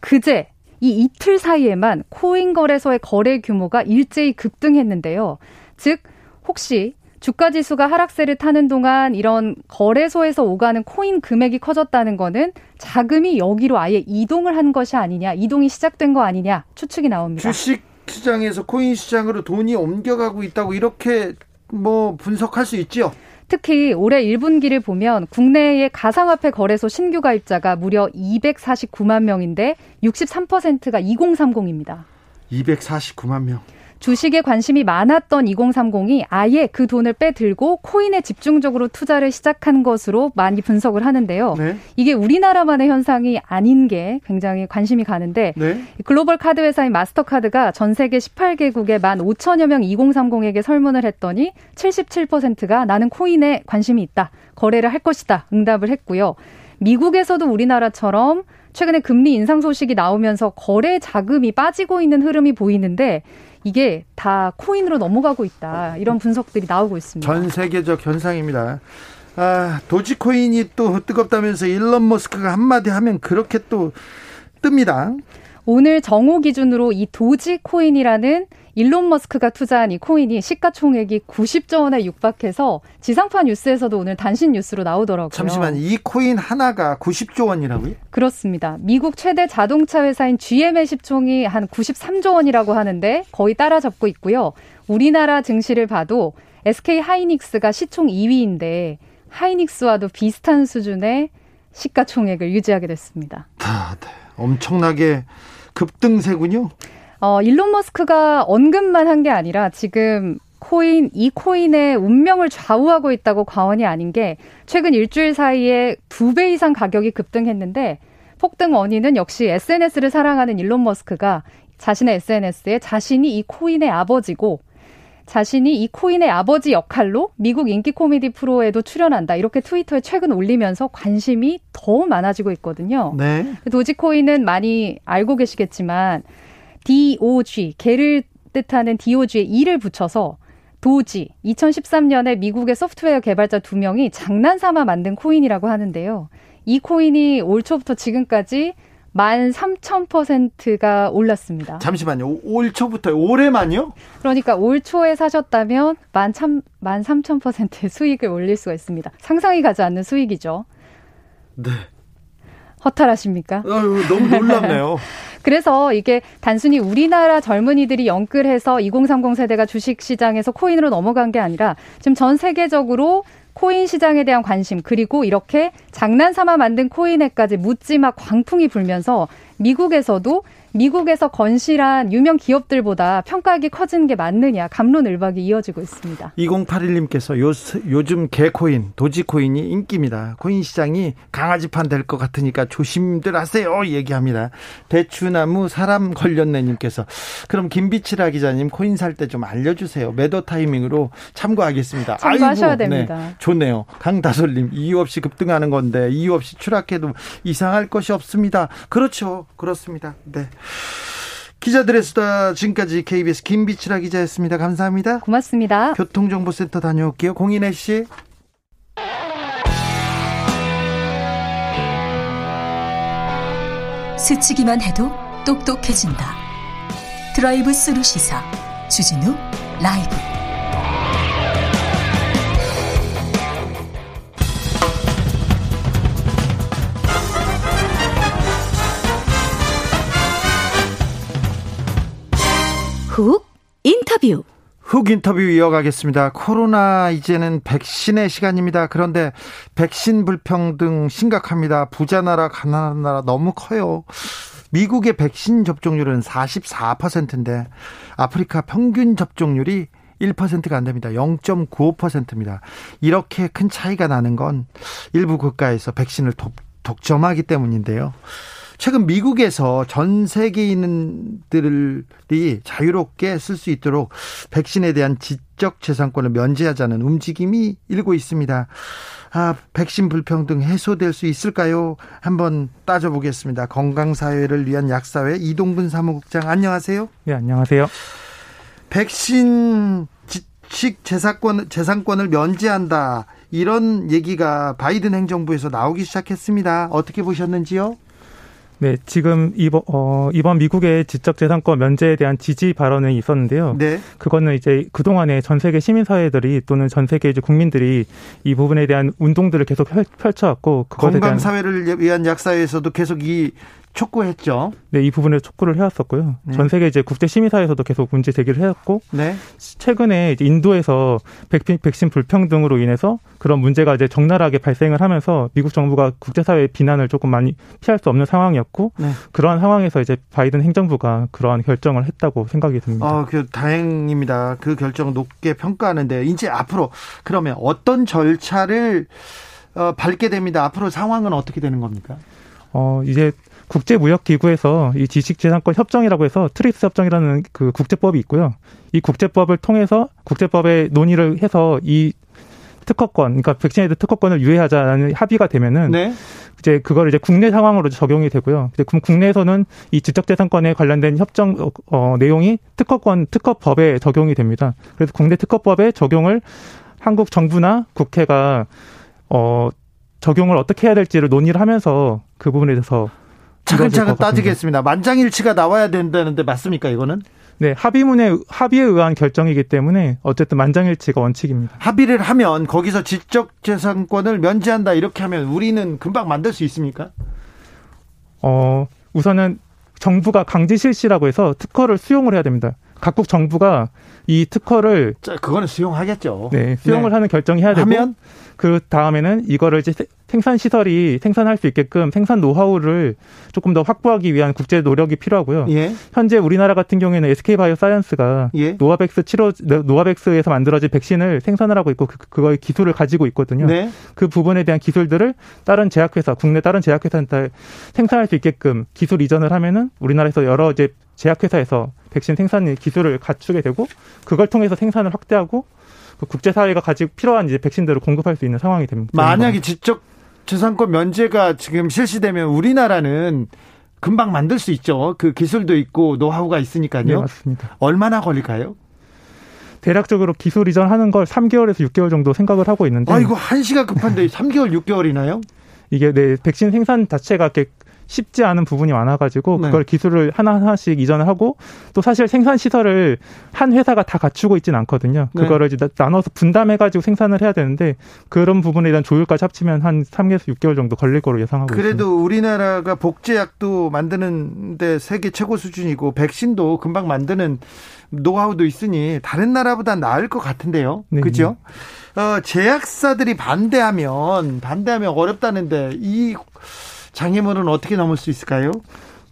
그제 이 이틀 사이에만 코인 거래소의 거래 규모가 일제히 급등했는데요. 즉, 혹시 주가 지수가 하락세를 타는 동안 이런 거래소에서 오가는 코인 금액이 커졌다는 거는 자금이 여기로 아예 이동을 한 것이 아니냐, 이동이 시작된 거 아니냐 추측이 나옵니다. 주식 시장에서 코인 시장으로 돈이 ом겨가고 있다고 이렇게 뭐 분석할 수 있지요. 특히 올해 1분기를 보면 국내의 가상화폐 거래소 신규 가입자가 무려 249만 명인데 63%가 2030입니다. 249만 명. 주식에 관심이 많았던 2030이 아예 그 돈을 빼들고 코인에 집중적으로 투자를 시작한 것으로 많이 분석을 하는데요. 네. 이게 우리나라만의 현상이 아닌 게 굉장히 관심이 가는데 네. 글로벌 카드 회사인 마스터카드가 전 세계 18개국의 1만 5천여 명 2030에게 설문을 했더니 77%가 나는 코인에 관심이 있다. 거래를 할 것이다. 응답을 했고요. 미국에서도 우리나라처럼 최근에 금리 인상 소식이 나오면서 거래 자금이 빠지고 있는 흐름이 보이는데 이게 다 코인으로 넘어가고 있다. 이런 분석들이 나오고 있습니다. 전 세계적 현상입니다. 아, 도지코인이 또 뜨겁다면서 일론 머스크가 한마디 하면 그렇게 또 뜹니다. 오늘 정오 기준으로 이 도지 코인이라는 일론 머스크가 투자한 이 코인이 시가총액이 90조 원에 육박해서 지상파 뉴스에서도 오늘 단신 뉴스로 나오더라고요. 잠시만, 이 코인 하나가 90조 원이라고요? 그렇습니다. 미국 최대 자동차 회사인 GM의 시총이 한 93조 원이라고 하는데 거의 따라잡고 있고요. 우리나라 증시를 봐도 SK 하이닉스가 시총 2위인데 하이닉스와도 비슷한 수준의 시가총액을 유지하게 됐습니다. 아, 네. 엄청나게 급등세군요. 어, 일론 머스크가 언급만 한 게 아니라 지금 코인, 이 코인의 운명을 좌우하고 있다고 과언이 아닌 게 최근 일주일 사이에 두 배 이상 가격이 급등했는데 폭등 원인은 역시 SNS를 사랑하는 일론 머스크가 자신의 SNS에 자신이 이 코인의 아버지고 자신이 이 코인의 아버지 역할로 미국 인기 코미디 프로에도 출연한다. 이렇게 트위터에 최근 올리면서 관심이 더 많아지고 있거든요. 네. 도지코인은 많이 알고 계시겠지만 DOG, 개를 뜻하는 DOG에 이를 붙여서 도지 2013년에 미국의 소프트웨어 개발자 두 명이 장난삼아 만든 코인이라고 하는데요. 이 코인이 올 초부터 지금까지 13,000%가 올랐습니다. 잠시만요. 올 초부터 올해만요? 그러니까 올 초에 사셨다면 13,000%의 수익을 올릴 수가 있습니다. 상상이 가지 않는 수익이죠. 네. 허탈하십니까? 아유, 너무 놀랍네요. 그래서 이게 단순히 우리나라 젊은이들이 영끌해서 2030 세대가 주식 시장에서 코인으로 넘어간 게 아니라 지금 전 세계적으로 코인 시장에 대한 관심 그리고 이렇게 장난삼아 만든 코인에까지 묻지마 광풍이 불면서 미국에서도 미국에서 건실한 유명 기업들보다 평가액이 커지는 게 맞느냐 감론을박이 이어지고 있습니다. 2081님께서 요, 요즘 개코인, 도지코인이 인기입니다. 코인 시장이 강아지판 될 것 같으니까 조심들 하세요. 얘기합니다. 대추나무 사람 걸렸네님께서 그럼 김비치라 기자님 코인 살 때 좀 알려주세요. 매도 타이밍으로 참고하겠습니다. 참고하셔야 아이고, 됩니다. 네, 좋네요. 강다솔님 이유 없이 급등하는 건데 이유 없이 추락해도 이상할 것이 없습니다. 그렇죠. 그렇습니다. 네. 기자들의 수다 지금까지 KBS 김빛이라 기자였습니다. 감사합니다. 고맙습니다. 교통정보센터 다녀올게요. 공인혜 씨. 스치기만 해도 똑똑해진다. 드라이브 스루 시사 주진우 라이브. 훅 인터뷰. 훅 인터뷰 이어가겠습니다. 코로나 이제는 백신의 시간입니다. 그런데 백신 불평등 심각합니다. 부자 나라, 가난한 나라 너무 커요. 미국의 백신 접종률은 44%인데 아프리카 평균 접종률이 1%가 안 됩니다. 0.95%입니다. 이렇게 큰 차이가 나는 건 일부 국가에서 백신을 독, 독점하기 때문인데요. 최근 미국에서 전 세계인들이 자유롭게 쓸 수 있도록 백신에 대한 지적 재산권을 면제하자는 움직임이 일고 있습니다. 아, 백신 불평등 해소될 수 있을까요? 한번 따져보겠습니다. 건강사회를 위한 약사회 이동분 사무국장 안녕하세요. 네, 안녕하세요. 백신 지식 재산권, 재산권을 면제한다. 이런 얘기가 바이든 행정부에서 나오기 시작했습니다. 어떻게 보셨는지요? 네, 지금 이번 어 이번 미국의 지적재산권 면제에 대한 지지 발언이 있었는데요. 네. 그거는 이제 그 동안에 전 세계 시민사회들이 또는 전 세계 이제 국민들이 이 부분에 대한 운동들을 계속 펼쳐왔고 그것에 건강 사회를 위한 약사에서도 계속 이 촉구했죠. 네, 이 부분에 촉구를 해왔었고요. 네. 전 세계 이제 국제 시민사회에서도 계속 문제 제기를 해왔고, 네. 최근에 이제 인도에서 백신, 백신 불평등으로 인해서 그런 문제가 이제 적나라하게 발생을 하면서 미국 정부가 국제사회의 비난을 조금 많이 피할 수 없는 상황이었고, 네. 그러한 상황에서 이제 바이든 행정부가 그러한 결정을 했다고 생각이 듭니다. 아, 그 다행입니다. 그 결정 높게 평가하는데 이제 앞으로 그러면 어떤 절차를 어, 밟게 됩니다. 앞으로 상황은 어떻게 되는 겁니까? 어, 이제 국제무역기구에서 이 지식재산권 협정이라고 해서 TRIPS 협정이라는 그 국제법이 있고요. 이 국제법을 통해서 국제법에 논의를 해서 이 특허권, 그러니까 백신에드 특허권을 유예하자는 합의가 되면은 네. 이제 그걸 이제 국내 상황으로 적용이 되고요. 이제 국내에서는 이 지적재산권에 관련된 협정 어, 어, 내용이 특허권 특허법에 적용이 됩니다. 그래서 국내 특허법에 적용을 한국 정부나 국회가 어 적용을 어떻게 해야 될지를 논의를 하면서 그 부분에 대해서 차근차근 따지겠습니다. 만장일치가 나와야 된다는데 맞습니까 이거는? 네, 합의문에 합의에 의한 결정이기 때문에 어쨌든 만장일치가 원칙입니다. 합의를 하면 거기서 지적 재산권을 면제한다 이렇게 하면 우리는 금방 만들 수 있습니까? 어, 우선은 정부가 강제 실시라고 해서 특허를 수용을 해야 됩니다. 각국 정부가 이 특허를 자, 그거는 수용하겠죠. 네, 수용을 네. 하는 결정이 해야 되고 하면 그 다음에는 이거를 이제 생산 시설이 생산할 수 있게끔 생산 노하우를 조금 더 확보하기 위한 국제 노력이 필요하고요. 예. 현재 우리나라 같은 경우에는 SK 바이오사이언스가 예. 노바백스 치료 노바백스에서 만들어진 백신을 생산을 하고 있고 그, 그거의 기술을 가지고 있거든요. 네. 그 부분에 대한 기술들을 다른 제약회사, 국내 다른 제약회사한테 생산할 수 있게끔 기술 이전을 하면은 우리나라에서 여러 이제 제약회사에서 백신 생산 기술을 갖추게 되고 그걸 통해서 생산을 확대하고 그 국제사회가 가지고 필요한 이제 백신들을 공급할 수 있는 상황이 됩니다. 만약에 지적 재산권 면제가 지금 실시되면 우리나라는 금방 만들 수 있죠. 그 기술도 있고 노하우가 있으니까요. 네, 맞습니다. 얼마나 걸릴까요? 대략적으로 기술 이전하는 걸 3개월에서 6개월 정도 생각을 하고 있는데. 아, 이거 한시가 급한데 3개월, 6개월이나요? 이게 네, 백신 생산 자체가 이렇게 쉽지 않은 부분이 많아가지고 네. 그걸 기술을 하나하나씩 이전을 하고 또 사실 생산 시설을 한 회사가 다 갖추고 있지는 않거든요. 네. 그거를 이제 나눠서 분담해가지고 생산을 해야 되는데 그런 부분에 대한 조율까지 합치면 한 3개에서 6개월 정도 걸릴 거로 예상하고 그래도 있습니다. 그래도 우리나라가 복제약도 만드는데 세계 최고 수준이고 백신도 금방 만드는 노하우도 있으니 다른 나라보다 나을 것 같은데요. 네. 그죠? 어, 제약사들이 반대하면 반대하면 어렵다는데 이 장애물은 어떻게 넘을 수 있을까요?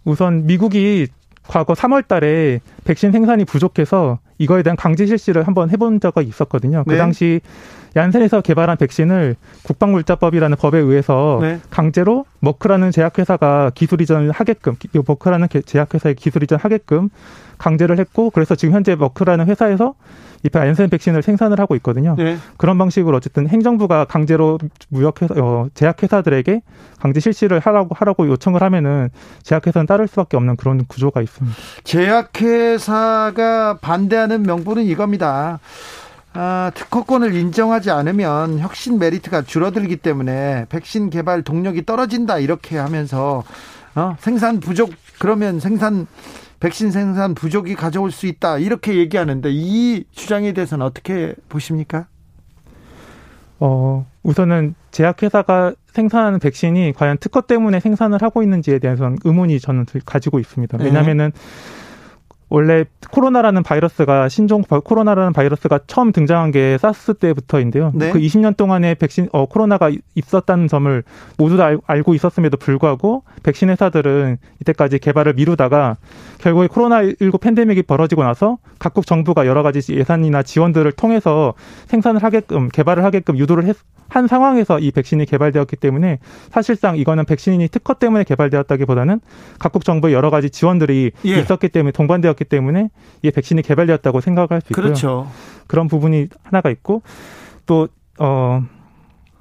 우선 미국이 과거 3월 달에 백신 생산이 부족해서 이거에 대한 강제 실시를 한번 해본 적이 있었거든요. 그 네. 당시 얀센에서 개발한 백신을 국방물자법이라는 법에 의해서 네. 강제로 머크라는 제약회사가 기술 이전을 하게끔 머크라는 제약회사의 기술 이전 하게끔 강제를 했고 그래서 지금 현재 머크라는 회사에서 이 얀센 백신을 생산을 하고 있거든요. 네. 그런 방식으로 어쨌든 행정부가 강제로 무역회사 어, 제약회사들에게 강제 실시를 하라고 하라고 요청을 하면은 제약회사는 따를 수밖에 없는 그런 구조가 있습니다. 제약회사가 반대하는 명분은 이겁니다. 아, 특허권을 인정하지 않으면 혁신 메리트가 줄어들기 때문에 백신 개발 동력이 떨어진다 이렇게 하면서 어? 생산 부족 그러면 생산 백신 생산 부족이 가져올 수 있다 이렇게 얘기하는데 이 주장에 대해서는 어떻게 보십니까? 어, 우선은 제약회사가 생산하는 백신이 과연 특허 때문에 생산을 하고 있는지에 대해서는 의문이 저는 가지고 있습니다. 네. 왜냐하면은 네. 원래 코로나라는 바이러스가 신종 코로나라는 바이러스가 처음 등장한 게 사스 때부터인데요. 네. 그 20년 동안에 백신 어 코로나가 있었다는 점을 모두 다 알고 있었음에도 불구하고 백신 회사들은 이때까지 개발을 미루다가 결국에 코로나19 팬데믹이 벌어지고 나서 각국 정부가 여러 가지 예산이나 지원들을 통해서 생산을 하게끔 개발을 하게끔 유도를 했, 한 상황에서 이 백신이 개발되었기 때문에 사실상 이거는 백신이 특허 때문에 개발되었다기보다는 각국 정부의 여러 가지 지원들이 예. 있었기 때문에 동반되었 기 때문에 이 백신이 개발되었다고 생각할 수 있고요. 그렇죠. 그런 부분이 하나가 있고 또 어.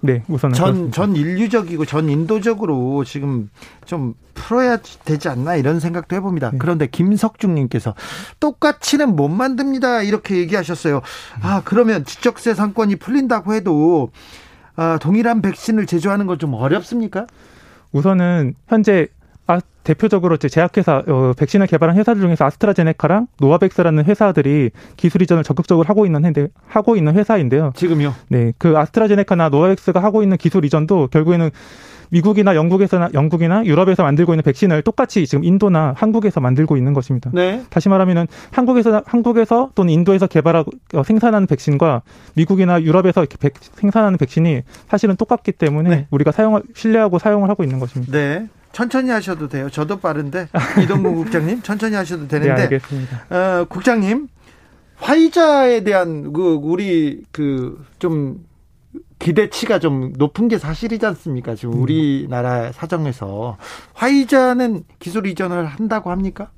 네, 우선은 전, 전 인류적이고 전 인도적으로 지금 좀 풀어야 되지 않나 이런 생각도 해봅니다. 네. 그런데 김석중님께서 똑같이는 못 만듭니다 이렇게 얘기하셨어요. 아 그러면 지적재산권이 풀린다고 해도 아, 동일한 백신을 제조하는 건 좀 어렵습니까? 우선은 현재 아, 대표적으로 제약회사 어, 백신을 개발한 회사들 중에서 아스트라제네카랑 노바백스라는 회사들이 기술 이전을 적극적으로 하고 있는 데 하고 있는 회사인데요. 지금요? 네, 그 아스트라제네카나 노바백스가 하고 있는 기술 이전도 결국에는 미국이나 영국에서나 영국이나 유럽에서 만들고 있는 백신을 똑같이 지금 인도나 한국에서 만들고 있는 것입니다. 네. 다시 말하면은 한국에서 한국에서 또는 인도에서 개발하고 어, 생산하는 백신과 미국이나 유럽에서 백, 생산하는 백신이 사실은 똑같기 때문에 네. 우리가 사용을 신뢰하고 사용을 하고 있는 것입니다. 네. 천천히 하셔도 돼요. 저도 빠른데 이동국 국장님 천천히 하셔도 되는데. 네, 알겠습니다. 어, 국장님 화이자에 대한 그 우리 그 좀 기대치가 좀 높은 게 사실이지 않습니까? 지금 음. 우리나라 사정에서 화이자는 기술 이전을 한다고 합니까?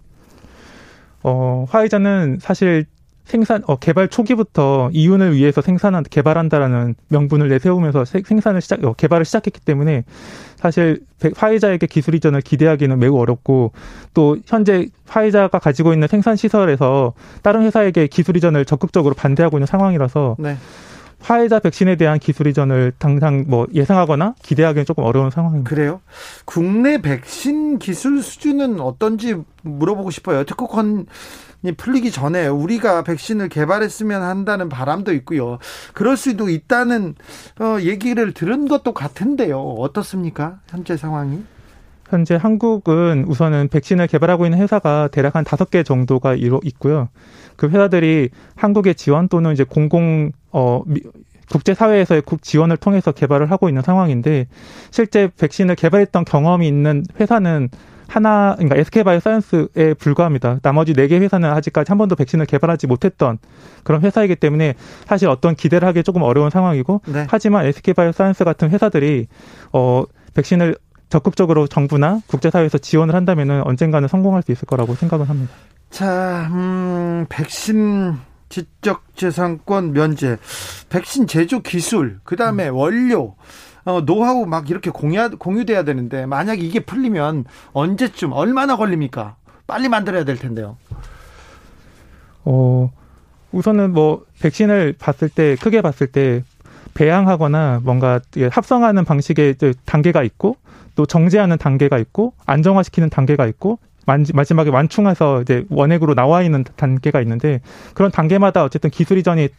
어, 화이자는 사실 생산 어, 개발 초기부터 이윤을 위해서 생산한 개발한다라는 명분을 내세우면서 세, 생산을 시작 어, 개발을 시작했기 때문에 사실 화이자에게 기술 이전을 기대하기는 매우 어렵고 또 현재 화이자가 가지고 있는 생산 시설에서 다른 회사에게 기술 이전을 적극적으로 반대하고 있는 상황이라서 네. 화이자 백신에 대한 기술 이전을 당장 뭐 예상하거나 기대하기는 조금 어려운 상황입니다. 그래요? 국내 백신 기술 수준은 어떤지 물어보고 싶어요. 특허권이 풀리기 전에 우리가 백신을 개발했으면 한다는 바람도 있고요. 그럴 수도 있다는 어, 얘기를 들은 것도 같은데요. 어떻습니까? 현재 상황이? 현재 한국은 우선은 백신을 개발하고 있는 회사가 대략 한 다섯 개 정도가 있고요. 그 회사들이 한국의 지원 또는 이제 공공 어 국제 사회에서의 국 지원을 통해서 개발을 하고 있는 상황인데 실제 백신을 개발했던 경험이 있는 회사는 하나, 그러니까 SK바이오사이언스에 불과합니다. 나머지 네 개 회사는 아직까지 한 번도 백신을 개발하지 못했던 그런 회사이기 때문에 사실 어떤 기대를 하기 조금 어려운 상황이고 네. 하지만 SK바이오사이언스 같은 회사들이 어 백신을 적극적으로 정부나 국제사회에서 지원을 한다면은 언젠가는 성공할 수 있을 거라고 생각을 합니다. 자, 음, 백신 지적재산권 면제, 백신 제조 기술, 그 다음에 음. 원료, 어, 노하우 막 이렇게 공유, 공유돼야 되는데, 만약 이게 풀리면 언제쯤, 얼마나 걸립니까? 빨리 만들어야 될 텐데요. 어, 우선은 뭐, 백신을 봤을 때, 크게 봤을 때, 배양하거나 뭔가 합성하는 방식의 단계가 있고, 또 정제하는 단계가 있고, 안정화시키는 단계가 있고, 마지막에 완충해서 이제 원액으로 나와 있는 단계가 있는데 그런 단계마다 어쨌든 기술 이전이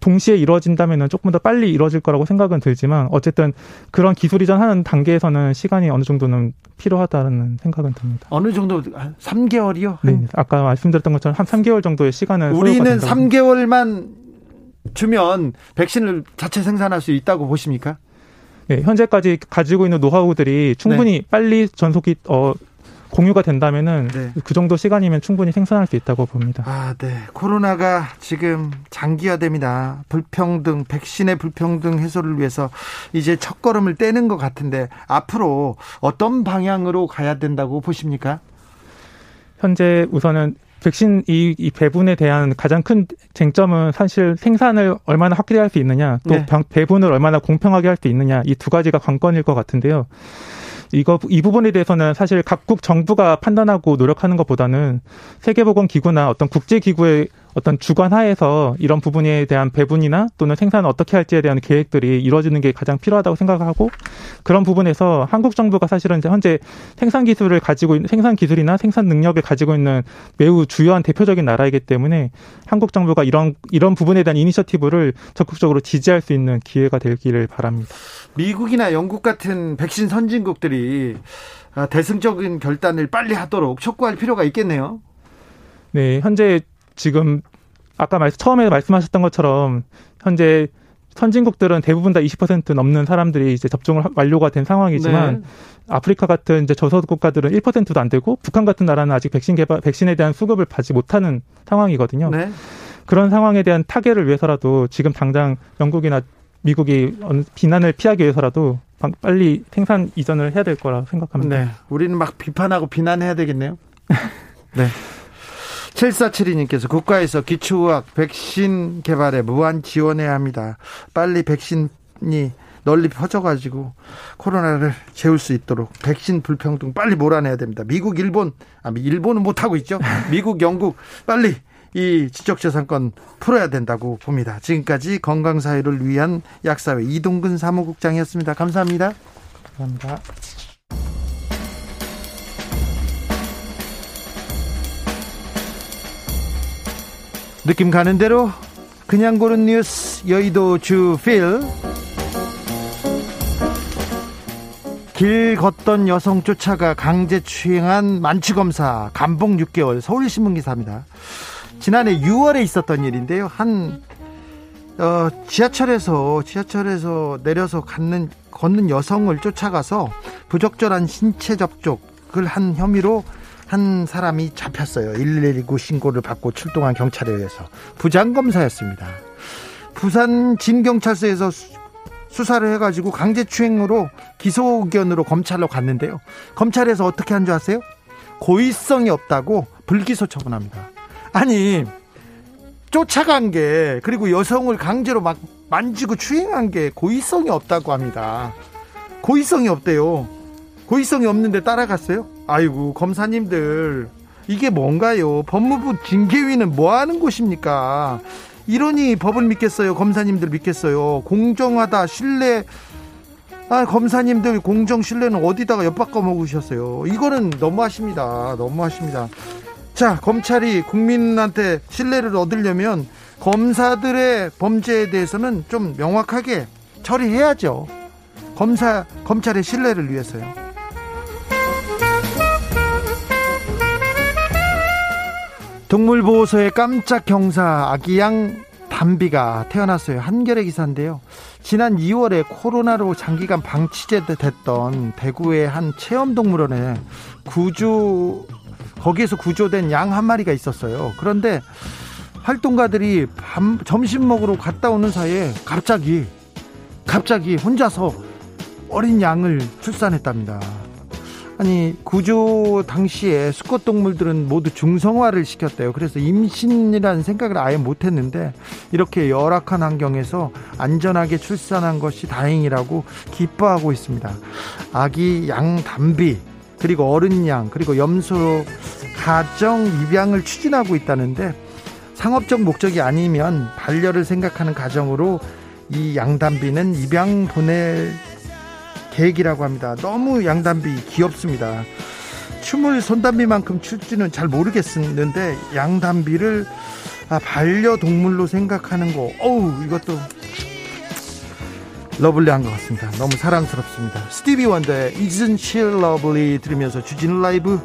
동시에 이루어진다면 조금 더 빨리 이루어질 거라고 생각은 들지만 어쨌든 그런 기술 이전하는 단계에서는 시간이 어느 정도는 필요하다는 생각은 듭니다. 어느 정도 3개월이요? 네, 아까 말씀드렸던 것처럼 한 3개월 정도의 시간을 우리는 3개월만 주면 백신을 자체 생산할 수 있다고 보십니까? 네, 현재까지 가지고 있는 노하우들이 충분히 네. 빨리 전속이 어 공유가 된다면은 네. 그 정도 시간이면 충분히 생산할 수 있다고 봅니다. 아, 네. 코로나가 지금 장기화됩니다. 불평등, 백신의 불평등 해소를 위해서 이제 첫 걸음을 떼는 것 같은데 앞으로 어떤 방향으로 가야 된다고 보십니까? 현재 우선은 백신 이, 이 배분에 대한 가장 큰 쟁점은 사실 생산을 얼마나 확대할 수 있느냐, 또 네. 배분을 얼마나 공평하게 할 수 있느냐 이 두 가지가 관건일 것 같은데요. 이거 이 부분에 대해서는 사실 각국 정부가 판단하고 노력하는 것보다는 세계보건기구나 어떤 국제기구의 어떤 주관 하에서 이런 부분에 대한 배분이나 또는 생산을 어떻게 할지에 대한 계획들이 이루어지는 게 가장 필요하다고 생각하고 그런 부분에서 한국 정부가 사실은 현재 생산 기술을 가지고 있는 생산 기술이나 생산 능력을 가지고 있는 매우 주요한 대표적인 나라이기 때문에 한국 정부가 이런 이런 부분에 대한 이니셔티브를 적극적으로 지지할 수 있는 기회가 되기를 바랍니다. 미국이나 영국 같은 백신 선진국들이 아, 대승적인 결단을 빨리 하도록 촉구할 필요가 있겠네요. 네, 현재 지금 아까 말, 처음에 말씀하셨던 것처럼 현재 선진국들은 대부분 다 20% 넘는 사람들이 이제 접종을 완료가 된 상황이지만 네. 아프리카 같은 이제 저소득 국가들은 1%도 안 되고 북한 같은 나라는 아직 백신 개발 백신에 대한 수급을 받지 못하는 상황이거든요. 네. 그런 상황에 대한 타결을 위해서라도 지금 당장 영국이나 미국이 비난을 피하기 위해서라도 빨리 생산 이전을 해야 될 거라 생각합니다. 네. 우리는 막 비판하고 비난해야 되겠네요. 네. 7472님께서 국가에서 기초의학 백신 개발에 무한 지원해야 합니다. 빨리 백신이 널리 퍼져가지고 코로나를 재울 수 있도록 백신 불평등 빨리 몰아내야 됩니다. 미국, 일본, 아, 일본은 못하고 있죠. 미국, 영국 빨리 이 지적재산권 풀어야 된다고 봅니다. 지금까지 건강사회를 위한 약사회 이동근 사무국장이었습니다. 감사합니다. 감사합니다. 느낌 가는 대로 그냥 고른 뉴스 여의도 주필 길 걷던 여성 쫓아가 강제 추행한 만취 검사 감봉 6개월 서울신문 기사입니다. 지난해 6월에 있었던 일인데요. 한 어, 지하철에서 지하철에서 내려서 걷는 걷는 여성을 쫓아가서 부적절한 신체 접촉을 한 혐의로 한 사람이 잡혔어요. 119 신고를 받고 출동한 경찰에 의해서 부장검사였습니다. 부산 진경찰서에서 수사를 해가지고 강제추행으로 기소 의견으로 검찰로 갔는데요. 검찰에서 어떻게 한 줄 아세요? 고의성이 없다고 불기소 처분합니다. 아니 쫓아간 게 그리고 여성을 강제로 막 만지고 추행한 게 고의성이 없다고 합니다. 고의성이 없대요. 고의성이 없는데 따라갔어요? 아이고 검사님들 이게 뭔가요? 법무부 징계위는 뭐 하는 곳입니까? 이러니 법을 믿겠어요? 검사님들 믿겠어요? 공정하다 신뢰 아, 검사님들 공정 신뢰는 어디다가 엿바꿔 먹으셨어요? 이거는 너무하십니다. 너무하십니다. 자, 검찰이 국민한테 신뢰를 얻으려면 검사들의 범죄에 대해서는 좀 명확하게 처리해야죠. 검사, 검찰의 신뢰를 위해서요. 동물보호소의 깜짝 경사 아기양 담비가 태어났어요. 한겨레 기사인데요. 지난 2월에 코로나로 장기간 방치됐던 대구의 한 체험동물원에 구조 거기에서 구조된 양 한 마리가 있었어요. 그런데 활동가들이 밤 점심 먹으러 갔다 오는 사이에 갑자기 갑자기 혼자서 어린 양을 출산했답니다. 아니 구조 당시에 수컷 동물들은 모두 중성화를 시켰대요. 그래서 임신이라는 생각을 아예 못했는데 이렇게 열악한 환경에서 안전하게 출산한 것이 다행이라고 기뻐하고 있습니다. 아기 양 담비 그리고 어른 양 그리고 염소 가정 입양을 추진하고 있다는데 상업적 목적이 아니면 반려를 생각하는 가정으로 이 양담비는 입양 보낼 계획이라고 합니다. 너무 양담비 귀엽습니다. 춤을 손담비만큼 출지는 잘 모르겠는데 양담비를 아, 반려동물로 생각하는 거 어우 이것도 lovely한 것 같습니다. 너무 사랑스럽습니다. 스티비 원더의 Isn't She Lovely 들으면서 주진우 라이브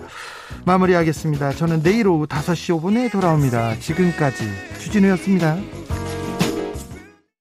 마무리하겠습니다. 저는 내일 오후 5시 5분에 돌아옵니다. 지금까지 주진우였습니다.